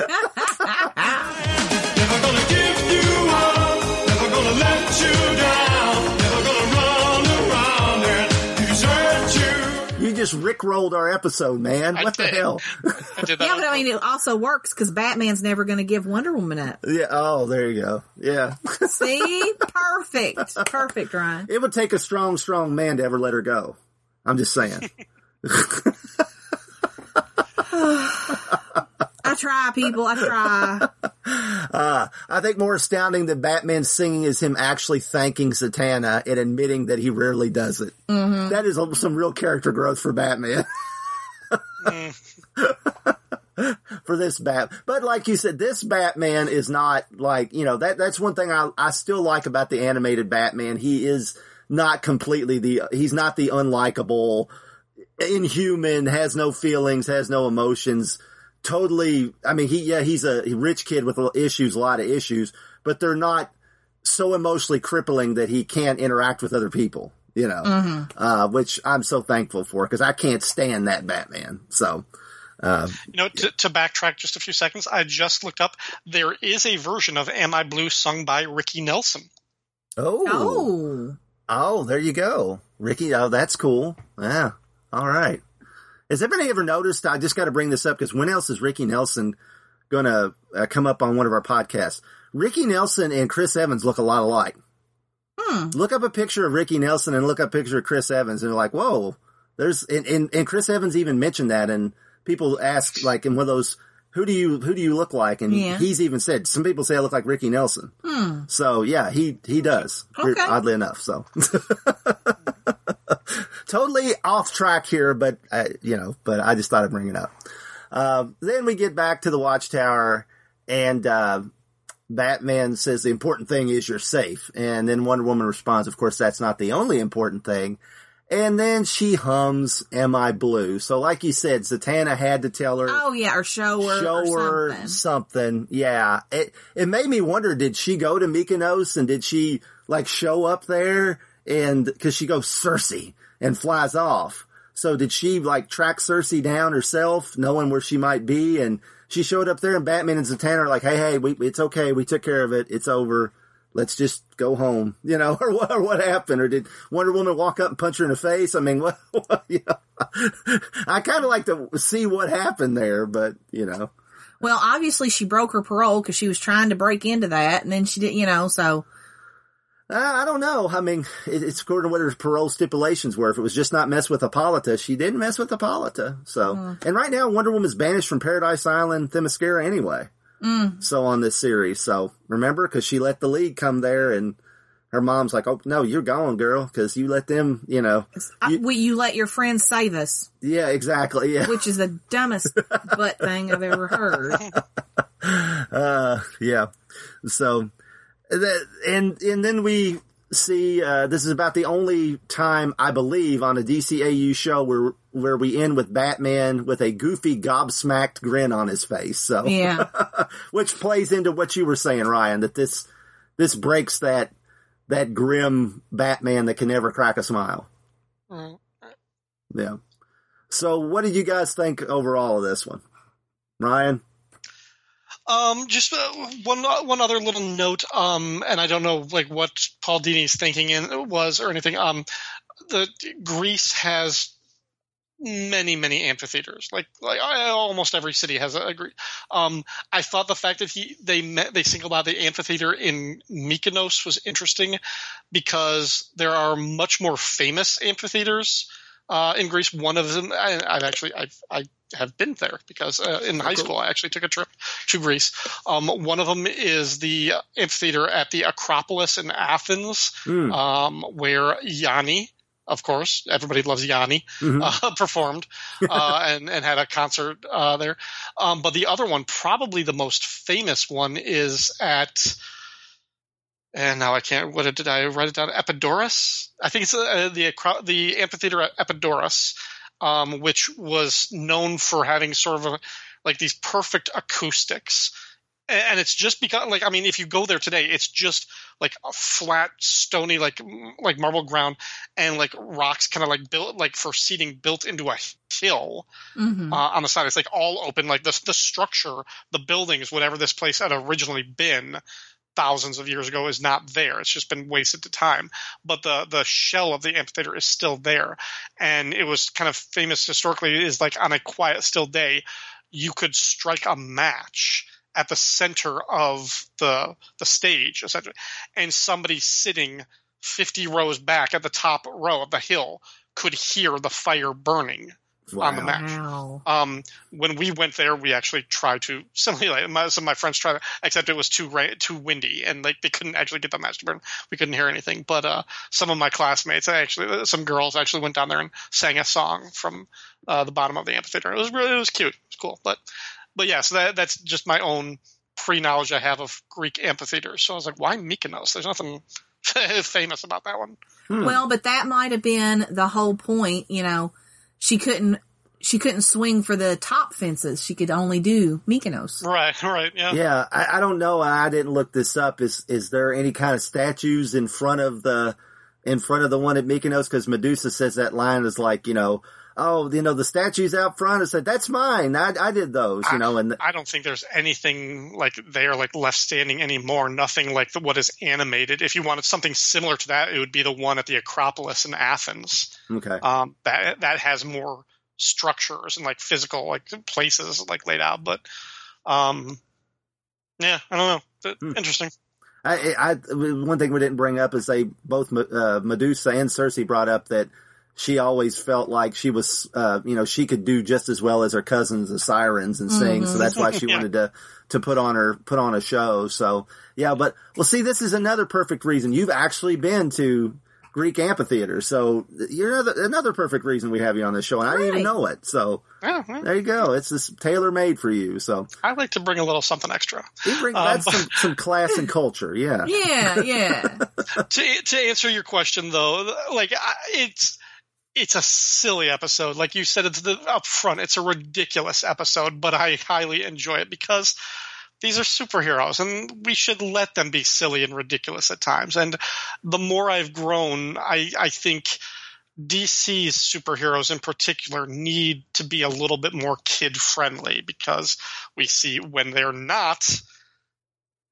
Never gonna you up, never gonna let you down, never gonna run around and desert you. You just rickrolled our episode, man. I What the did. hell? I Yeah, but I mean, it also works because Batman's never going to give Wonder Woman up. yeah. Oh, there you go. Yeah. See? Perfect. Perfect, Ryan. it would take a strong, strong man to ever let her go. I'm just saying. I try, people. I try. Uh, I think more astounding than Batman singing is him actually thanking Zatanna and admitting that he rarely does it. That is some real character growth for Batman. for this bat. But like you said, this Batman is not like, you know, that, that's one thing I, I still like about the animated Batman. He is not completely the, he's not the unlikable, inhuman, has no feelings, has no emotions. Totally. I mean, he, yeah, he's a rich kid with issues, a lot of issues, but they're not so emotionally crippling that he can't interact with other people, you know, uh, which I'm so thankful for because I can't stand that Batman. So, Uh, You know, to, to backtrack just a few seconds, I just looked up. There is a version of "Am I Blue" sung by Ricky Nelson. oh, Oh. oh, there you go, Ricky. Oh, that's cool. Yeah. All right. Has anybody ever noticed? I just got to bring this up because when else is Ricky Nelson going to uh, come up on one of our podcasts? Ricky Nelson and Chris Evans look a lot alike. Hmm. Look up a picture of Ricky Nelson and look up a picture of Chris Evans, and they're like, "Whoa!" There's and, and, and Chris Evans even mentioned that, and people ask like in one of those, "Who do you who do you look like?" And Yeah. he's even said some people say I look like Ricky Nelson. Hmm. So yeah, he he does. Okay. Oddly enough, so totally off track here, but uh, you know, but I just thought I'd bring it up. Um, then we get back to the watchtower, and uh, Batman says the important thing is you're safe, and then Wonder Woman responds, "Of course, that's not the only important thing." And then she hums "Am I Blue?" So, like you said, Zatanna had to tell her Oh yeah, or show her, show or her something. something. Yeah. It it made me wonder, did she go to Mykonos and did she like show up there and cause she goes Circe and flies off. So did she like track Circe down herself, knowing where she might be? And she showed up there and Batman and Zatanna are like, Hey, hey, we, it's okay. We took care of it. It's over. Let's just go home, you know, or what, or what happened? Or did Wonder Woman walk up and punch her in the face? I mean, what, what you know, I kind of like to see what happened there, but you know, Well, obviously she broke her parole because she was trying to break into that, and then she didn't, you know. So Uh, I don't know. I mean, it, it's according to what her parole stipulations were. If it was just not mess with Hippolyta, she didn't mess with Hippolyta. So, hmm. and right now Wonder Woman's banished from Paradise Island, Themyscira anyway. Hmm. So on this series. So remember, cause she let the league come there and her mom's like, Oh, no, you're gone, girl. Cause you let them, you know, I, You- you let your friends save us, yeah, exactly. Yeah. which is the dumbest butt thing I've ever heard. Uh, yeah. So and, and then we see, uh, this is about the only time I believe on a DCAU show where, where we end with Batman with a goofy gobsmacked grin on his face. So, Yeah, which plays into what you were saying, Ryan, that this, this breaks that, that grim Batman that can never crack a smile. Mm. Yeah. So what did you guys think overall of this one? Ryan? Um, just uh, one one other little note. Um, and I don't know like what Paul Dini's thinking in was or anything. Um, the Greece has many many amphitheaters. Like like I, almost every city has a, a Um, I thought the fact that he they met they singled out the amphitheater in Mykonos was interesting because there are much more famous amphitheaters. Uh, in Greece, one of them, I, I've actually, I've, I have been there because uh, in high school I actually took a trip to Greece. Um, one of them is the amphitheater at the Acropolis in Athens, Mm. um, where Yanni, of course, everybody loves Yanni, Mhm. uh, performed uh, and, and had a concert uh, there. Um, but the other one, probably the most famous one, is at. And now I can't. What did I write it down? Epidaurus. I think it's uh, the the amphitheater at Epidaurus, um, which was known for having sort of a, like these perfect acoustics. And it's just because, like, I mean, if you go there today, it's just like a flat, stony, like like marble ground, and like rocks, kind of like built, like for seating, built into a hill hmm uh, on the side. It's like all open. Like the the structure, the buildings, whatever this place had originally been thousands of years ago is not there. It's just been wasted to time. But the the shell of the amphitheater is still there, and it was kind of famous historically. Is like on a quiet, still day, you could strike a match at the center of the the stage essentially, and somebody sitting 50 rows back at the top row of the hill could hear the fire burning on the match. Wow. Um, when we went there, we actually tried to simulate. My, some of my friends tried, to, except it was too ra- too windy, and like they couldn't actually get the match to burn. We couldn't hear anything. But uh, some of my classmates, I actually, some girls actually went down there and sang a song from uh, the bottom of the amphitheater. It was really, it was cute. It was cool. But but yeah, so that that's just my own pre knowledge I have of Greek amphitheaters. So I was like, why Mykonos? There's nothing famous about that one. Hmm. Well, but that might have been the whole point. You know, she couldn't she couldn't swing for the top fences. She could only do Mykonos. Right, right, yeah. Yeah, I, I don't know. I didn't look this up. Is is there any kind of statues in front of the in front of the one at Mykonos? Because Medusa says that line is like, you know, oh, you know, the statues out front. I said, that's mine. I, I did those, you know, and I don't think there's anything like they are like left standing anymore. Nothing like the, what is animated. If you wanted something similar to that, it would be the one at the Acropolis in Athens. okay. Um, that that has more structures and like physical like places like laid out. But um, yeah, I don't know. Hmm. Interesting. I, I, one thing we didn't bring up is they both, uh, Medusa and Circe brought up that she always felt like she was, uh, you know, she could do just as well as her cousins, the sirens and sing. So that's why she Yeah. wanted to, to put on her, put on a show. So yeah, but well, see, this is another perfect reason. You've actually been to Greek amphitheater. So you're another, another perfect reason we have you on this show. And I didn't even know it. So Yeah, well, there you go. It's this tailor made for you. So I like to bring a little something extra. you bring, Um, that's some, some class and culture. Yeah. Yeah, yeah. to to answer your question though, like I, it's it's a silly episode. Like you said, it's the up front. It's a ridiculous episode, but I highly enjoy it because these are superheroes, and we should let them be silly and ridiculous at times. And the more I've grown, I I think. DC's superheroes in particular need to be a little bit more kid friendly because we see when they're not,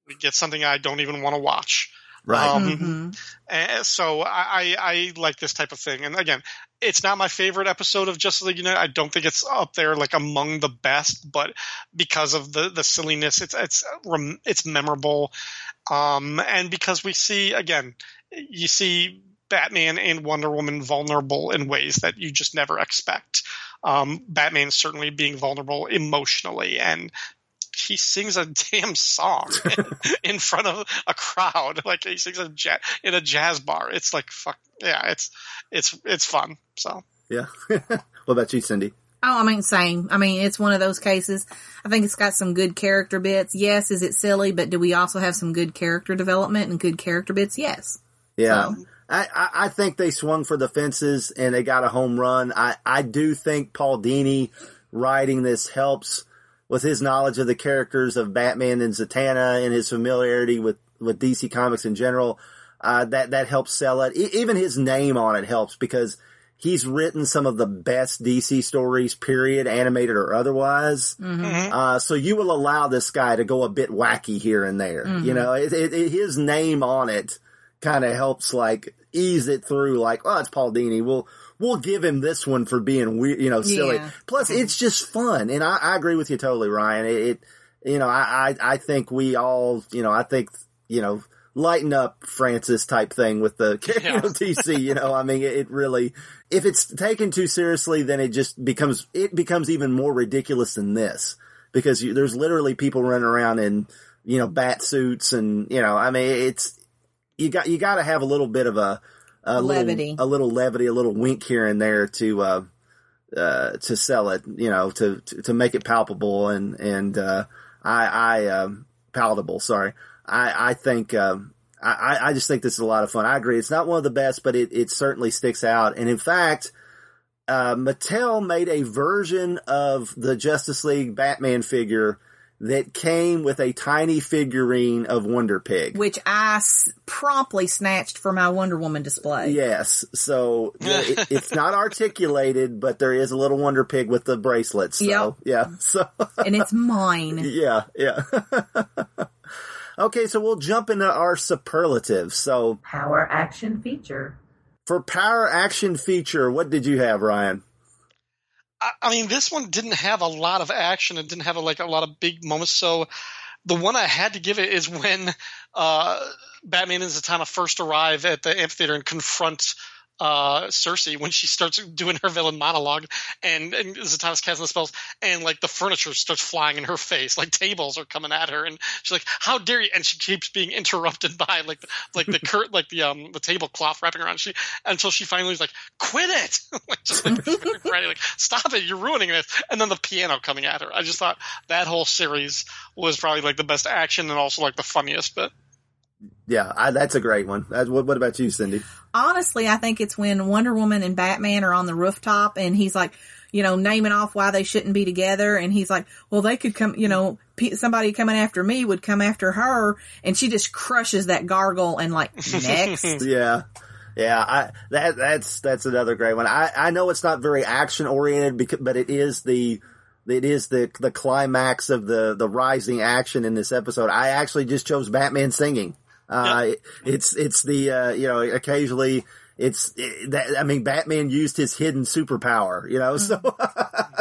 we get something I don't even want to watch. Right. Um, Mhm. and so I, I, I like this type of thing. And again, it's not my favorite episode of Justice League Unlimited. I don't think it's up there like among the best, but because of the, the silliness, it's, it's, it's memorable. Um, and because we see, again, you see Batman and Wonder Woman vulnerable in ways that you just never expect. Um, Batman certainly being vulnerable emotionally and he sings a damn song in front of a crowd. Like he sings a ja- in a jazz bar. It's like fuck yeah, it's it's it's fun. So Yeah. what about you, Cindy? Oh, I mean, same. I mean, it's one of those cases. I think it's got some good character bits. Yes, is it silly? But do we also have some good character development and good character bits? Yes. Yeah. So- I, I, I think they swung for the fences and they got a home run. I, I do think Paul Dini writing this helps with his knowledge of the characters of Batman and Zatanna and his familiarity with, with DC Comics in general. Uh, that, that helps sell it. E- even his name on it helps because he's written some of the best DC stories, period, animated or otherwise. Uh, so you will allow this guy to go a bit wacky here and there. You know, it, it, it- his name on it kind of helps like ease it through. Like, oh, it's Paul Dini. We'll we'll give him this one for being weird, you know, silly. Yeah. Plus, it's just fun, and I, I agree with you totally, Ryan. It, it you know, I, I I think we all, you know, I think you know. Lighten up, Francis type thing with the you know, DC. You know, I mean, it, it really, if it's taken too seriously, then it just becomes it becomes even more ridiculous than this because you, there's literally people running around in you know bat suits and you know, I mean, it's you got you got to have a little bit of a, a Levity. little a little levity, a little wink here and there to uh, uh, to sell it, you know, to, to to make it palpable and and uh, I I um, palatable. Sorry, I I think. Um, I, I just think this is a lot of fun. I agree. It's not one of the best, but it, it certainly sticks out. And in fact, uh, Mattel made a version of the Justice League Batman figure that came with a tiny figurine of Wonder Pig. Which I s- promptly snatched for my Wonder Woman display. Yes, so the- it, it's not articulated, but there is a little Wonder Pig with the bracelets. So, Yep. yeah, so And it's mine. yeah, yeah. okay, so we'll jump into our superlatives. So Power action feature. for power action feature, what did you have, Ryan? I, I mean, this one didn't have a lot of action. It didn't have like a lot of big moments. So the one I had to give it is when uh, Batman and Zatanna first arrive at the amphitheater and confront uh, Circe when she starts doing her villain monologue and, and Zatanna's casting the spells and like the furniture starts flying in her face, like tables are coming at her and she's like, "How dare you!" And she keeps being interrupted by like the, like the curt like the um the tablecloth wrapping around she until she finally is like, "Quit it!" like just like, ready, like stop it, you're ruining this. And then the piano coming at her. I just thought that whole series was probably like the best action and also like the funniest bit. Yeah, I, that's a great one. That, what, what about you, Cindy? Honestly, I think it's when Wonder Woman and Batman are on the rooftop and he's like, you know, naming off why they shouldn't be together. And he's like, well, they could come, you know, somebody coming after me would come after her. And she just crushes that gargle and like, next. Yeah, Yeah, I that that's that's another great one. I I know it's not very action oriented, but it is the it is the the climax of the the rising action in this episode. I actually just chose Batman singing. Uh, it's it's the uh, you know occasionally it's it, that I mean Batman used his hidden superpower, you know, so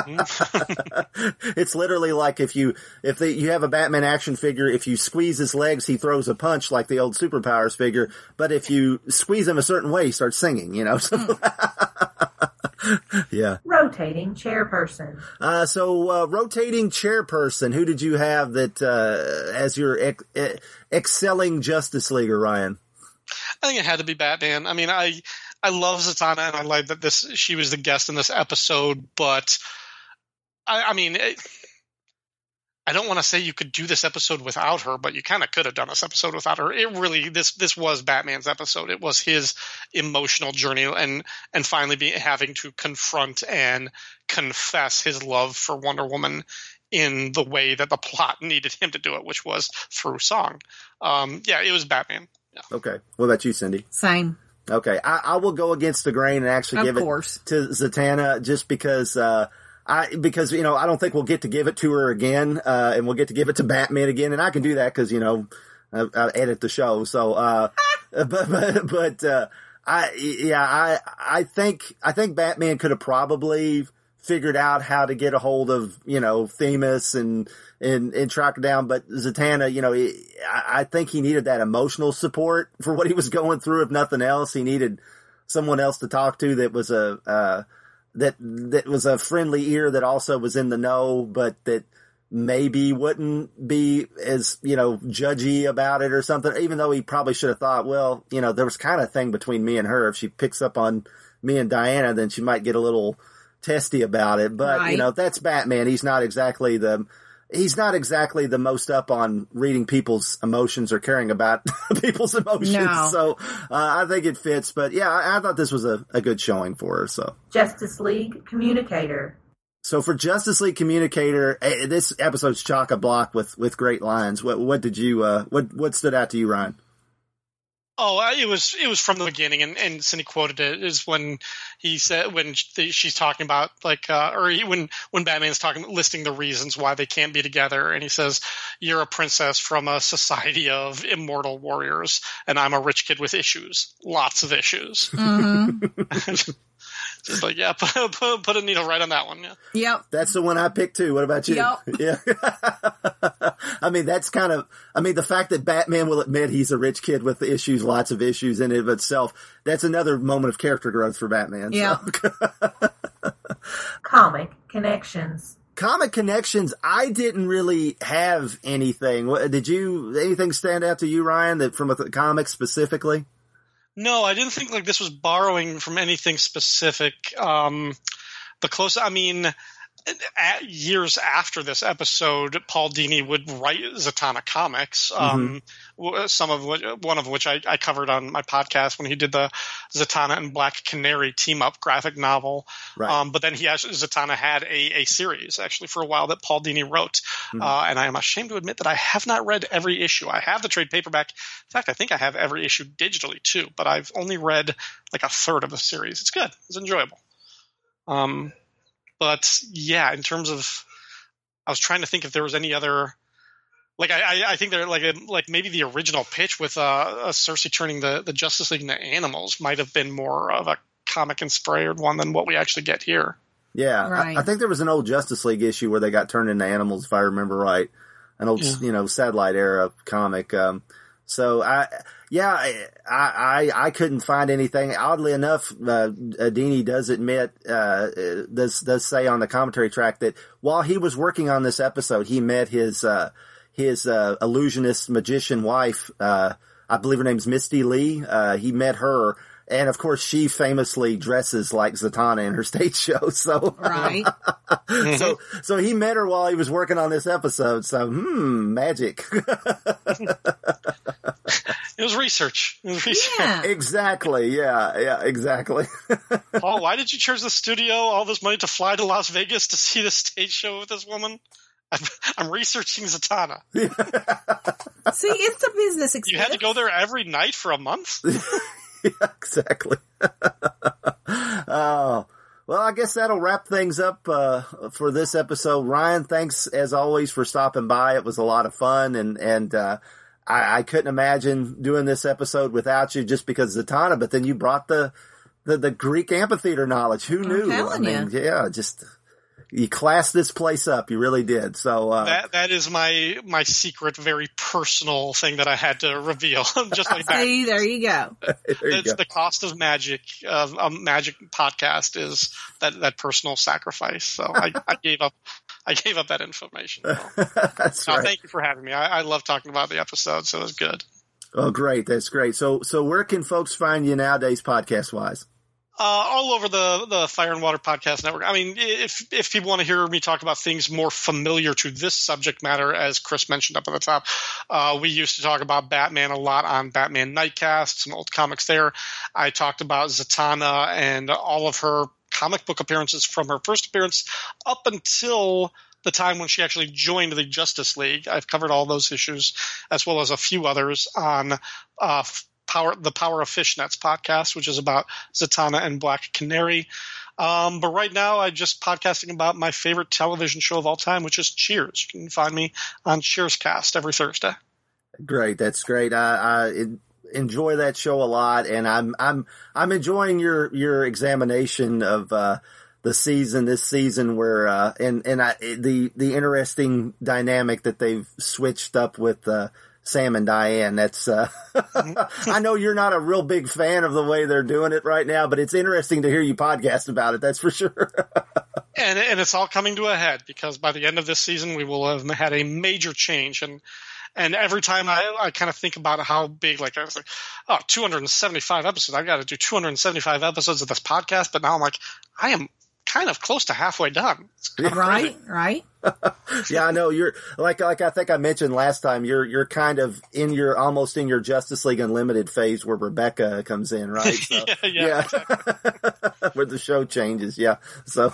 it's literally like if you if the, you have a Batman action figure, if you squeeze his legs, he throws a punch like the old superpowers figure, but if you squeeze him a certain way, he starts singing, you know. So yeah. Rotating chairperson. Uh, so uh, rotating chairperson, who did you have that uh, as your ex- eh, excelling Justice Leaguer, Ryan? I think it had to be Batman. I mean, I I love Zatanna and I like that this she was the guest in this episode, but I, I mean, it, I don't want to say you could do this episode without her, but you kind of could have done this episode without her. It really this this was Batman's episode. It was his emotional journey and and finally be having to confront and confess his love for Wonder Woman in the way that the plot needed him to do it, which was through song. Um, yeah, it was Batman. Yeah. Okay. What about you, Cindy? Same. Okay. I, I will go against the grain and actually Of give course. it to Zatanna just because, uh, I, because, you know, I don't think we'll get to give it to her again, uh, and we'll get to give it to Batman again, and I can do that because, you know, I, I edit the show, so, uh, but, but, but, uh, I, yeah, I, I think, I think Batman could have probably figured out how to get a hold of, you know, Themis and, and, and track her down. But Zatanna, you know, he, I, I think he needed that emotional support for what he was going through. If nothing else, he needed someone else to talk to that was a, uh, that, that was a friendly ear that also was in the know, but that maybe wouldn't be as, you know, judgy about it or something, even though he probably should have thought, well, you know, there was kind of a thing between me and her. If she picks up on me and Diana, then she might get a little testy about it. But, you know, that's Batman. He's not exactly the, he's not exactly the most up on reading people's emotions or caring about people's emotions. No. So, uh, I think it fits. But yeah, I, I thought this was a, a good showing for her. So. Justice League communicator. So for Justice League Communicator, eh, this episode's chock a block with with great lines. What what did you uh what what stood out to you, Ryan? Oh, it was it was from the beginning, and and Cindy quoted it is when he said when she's talking about like uh, or he, when when Batman's talking listing the reasons why they can't be together, and he says you're a princess from a society of immortal warriors, and I'm a rich kid with issues, lots of issues. Mm-hmm. Just like yeah, put, put, put a needle right on that one. Yeah. Yep. That's the one I picked too. What about you? Yup. Yeah. I mean, that's kind of. I mean, the fact that Batman will admit he's a rich kid with issues, lots of issues in and of itself. That's another moment of character growth for Batman. so. Yeah. Comic connections. Comic connections. I didn't really have anything. Did you? Anything stand out to you, Ryan? That from a th- comic specifically? No, I didn't think like this was borrowing from anything specific. Um, the close, I mean, years after this episode, Paul Dini would write Zatanna comics. Um, w- some of which, one of which I, I covered on my podcast when he did the Zatanna and Black Canary team up graphic novel. Right. Um, but then he actually Zatanna had a, a series actually for a while that Paul Dini wrote, Mhm. uh, and I am ashamed to admit that I have not read every issue. I have the trade paperback. In fact, I think I have every issue digitally too, but I've only read like a third of the series. It's good. It's enjoyable. Um, but yeah, in terms of, I was trying to think if there was any other. Like I, I, I think they're like like maybe the original pitch with uh, uh Circe turning the, the Justice League into animals might have been more of a comic inspired one than what we actually get here. Yeah, I- Right. I, think there was an old Justice League issue where they got turned into animals, if I remember right. An old, Yeah. you know, satellite era comic. Um, so I, yeah, I, I, I couldn't find anything. Oddly enough, uh, Dini does admit, uh, does, does say on the commentary track that while he was working on this episode, he met his, uh, his, uh, illusionist magician wife, uh, I believe her name's Misty Lee. Uh, he met her. And of course, she famously dresses like Zatanna in her stage show. So, Right. so, so he met her while he was working on this episode. So, hmm, magic. It was research. It was research. Yeah. exactly. Yeah. Yeah. Exactly. Paul, why did you charge the studio all this money to fly to Las Vegas to see the stage show with this woman? I'm, I'm researching Zatanna. See, it's a business You had to go there every night for a month. Yeah, exactly. oh, well, I guess that'll wrap things up uh, for this episode. Ryan, thanks as always for stopping by. It was a lot of fun, and and uh, I, I couldn't imagine doing this episode without you, just because of Zatanna. But then you brought the the, the Greek amphitheater knowledge. Who knew? I mean, yeah, just you classed this place up. You really did. So uh, That that is my my secret, very personal thing that I had to reveal. Just like that. See, there you go. there you It's go. the cost of magic of a magic podcast is that that personal sacrifice. So I, I gave up. I gave up that information. That's no, right. thank you for having me. I, I love talking about the episode, so it was good. Oh, great. That's great. So, so where can folks find you nowadays, podcast wise? Uh, all over the the Fire and Water Podcast Network. I mean, if if people want to hear me talk about things more familiar to this subject matter, as Chris mentioned up at the top, uh, we used to talk about Batman a lot on Batman Nightcast, some old comics there. I talked about Zatanna and all of her comic book appearances from her first appearance up until the time when she actually joined the Justice League. I've covered all those issues as well as a few others on uh, Power the Power of Fishnets podcast, which is about Zatanna and Black Canary. Um, but right now, I'm just podcasting about my favorite television show of all time, which is Cheers. You can find me on Cheerscast every Thursday. Great. That's great. I, I enjoy that show a lot, and I'm I'm I'm enjoying your your examination of uh, the season this season, where uh, and and I, the the interesting dynamic that they've switched up with. Uh, Sam and Diane. That's, uh, I know you're not a real big fan of the way they're doing it right now, but it's interesting to hear you podcast about it. That's for sure. and and it's all coming to a head because by the end of this season we will have had a major change and and every time I, I kind of think about how big like I was like oh 275 episodes I've got to do 275 episodes of this podcast but now I'm like I am kind of close to halfway done Right, crazy. right. yeah, I know you're like like I think I mentioned last time. You're you're kind of in your almost in your Justice League Unlimited phase where Rebecca comes in, right? So, Yeah, yeah, where the show changes. Yeah. So,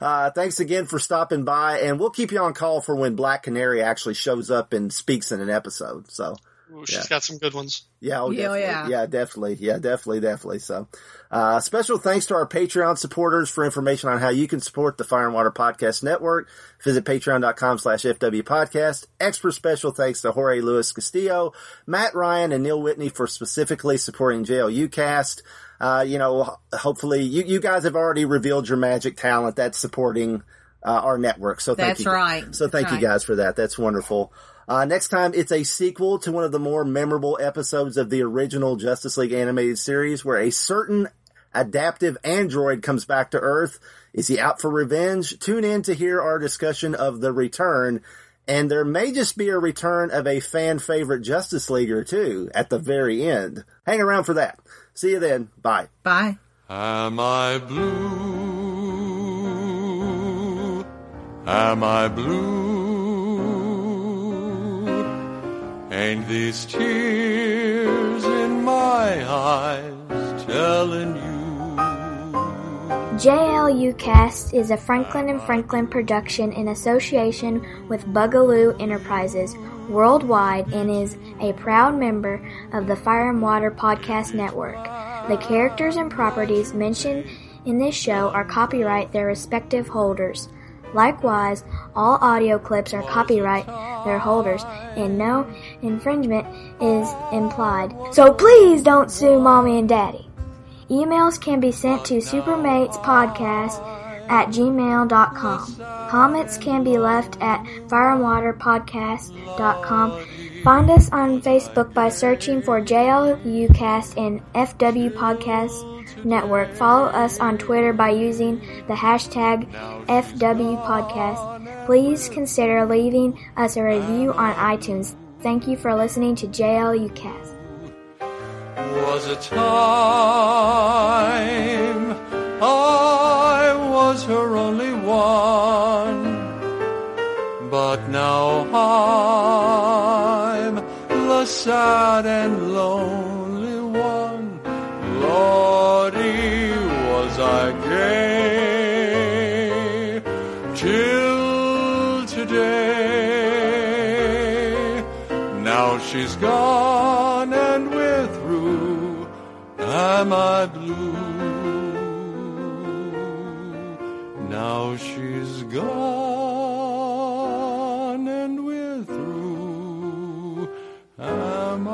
uh, thanks again for stopping by, and we'll keep you on call for when Black Canary actually shows up and speaks in an episode. So. Ooh, she's Yeah. got some good ones Yeah, oh, Yeah, definitely. yeah. yeah, definitely. Yeah, definitely, definitely. So, uh, special thanks to our Patreon supporters for information on how you can support the Fire and Water Podcast Network. Visit patreon.com slash FW podcast. Extra special thanks to Jorge Luis Castillo, Matt Ryan, and Neil Whitney for specifically supporting JLU cast. Uh, you know, hopefully you, you guys have already revealed your magic talent that's supporting, uh, our network. So thank That's you. right. So thank That's you right. guys for that. That's wonderful. Uh, next time, it's a sequel to one of the more memorable episodes of the original Justice League animated series where a certain adaptive android comes back to Earth. Is he out for revenge? Tune in to hear our discussion of the return. And there may just be a return of a fan favorite Justice Leaguer too at the very end. Hang around for that. See you then. Bye. Bye. Am I blue? Am I blue? Ain't these tears in my eyes telling you? JLU Cast is a Franklin and Franklin production in association with Bugaloo Enterprises worldwide and is a proud member of the Fire and Water Podcast Network. The characters and properties mentioned in this show are copyright their respective holders. Likewise, all audio clips are copyright their holders and no infringement is implied. So please don't sue mommy and daddy. Emails can be sent to supermatespodcast at gmail.com. Comments can be left at fireandwaterpodcast.com. Find us on Facebook by searching for JLUcast and FW Podcast Network. Follow us on Twitter by using the hashtag FW Podcast. Please consider leaving us a review on iTunes. Thank you for listening to JLUcast. was a time I was her only one, but now I'm the sad and lonely one. Lordy, was I gay till today. Now she's gone and we're through. am I blue? Now she's gone and we're through. Am I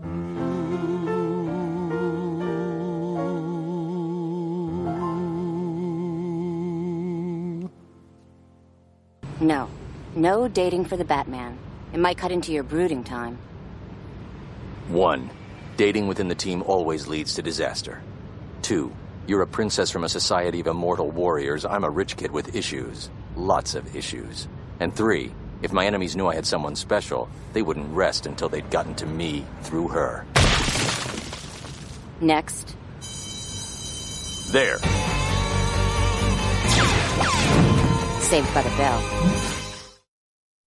blue? No. No dating for the Batman. It might cut into your brooding time. 1. Dating within the team always leads to disaster. 2. You're a princess from a society of immortal warriors. I'm a rich kid with issues. Lots of issues. And 3. If my enemies knew I had someone special, they wouldn't rest until they'd gotten to me through her. Next. There. Saved by the Bell.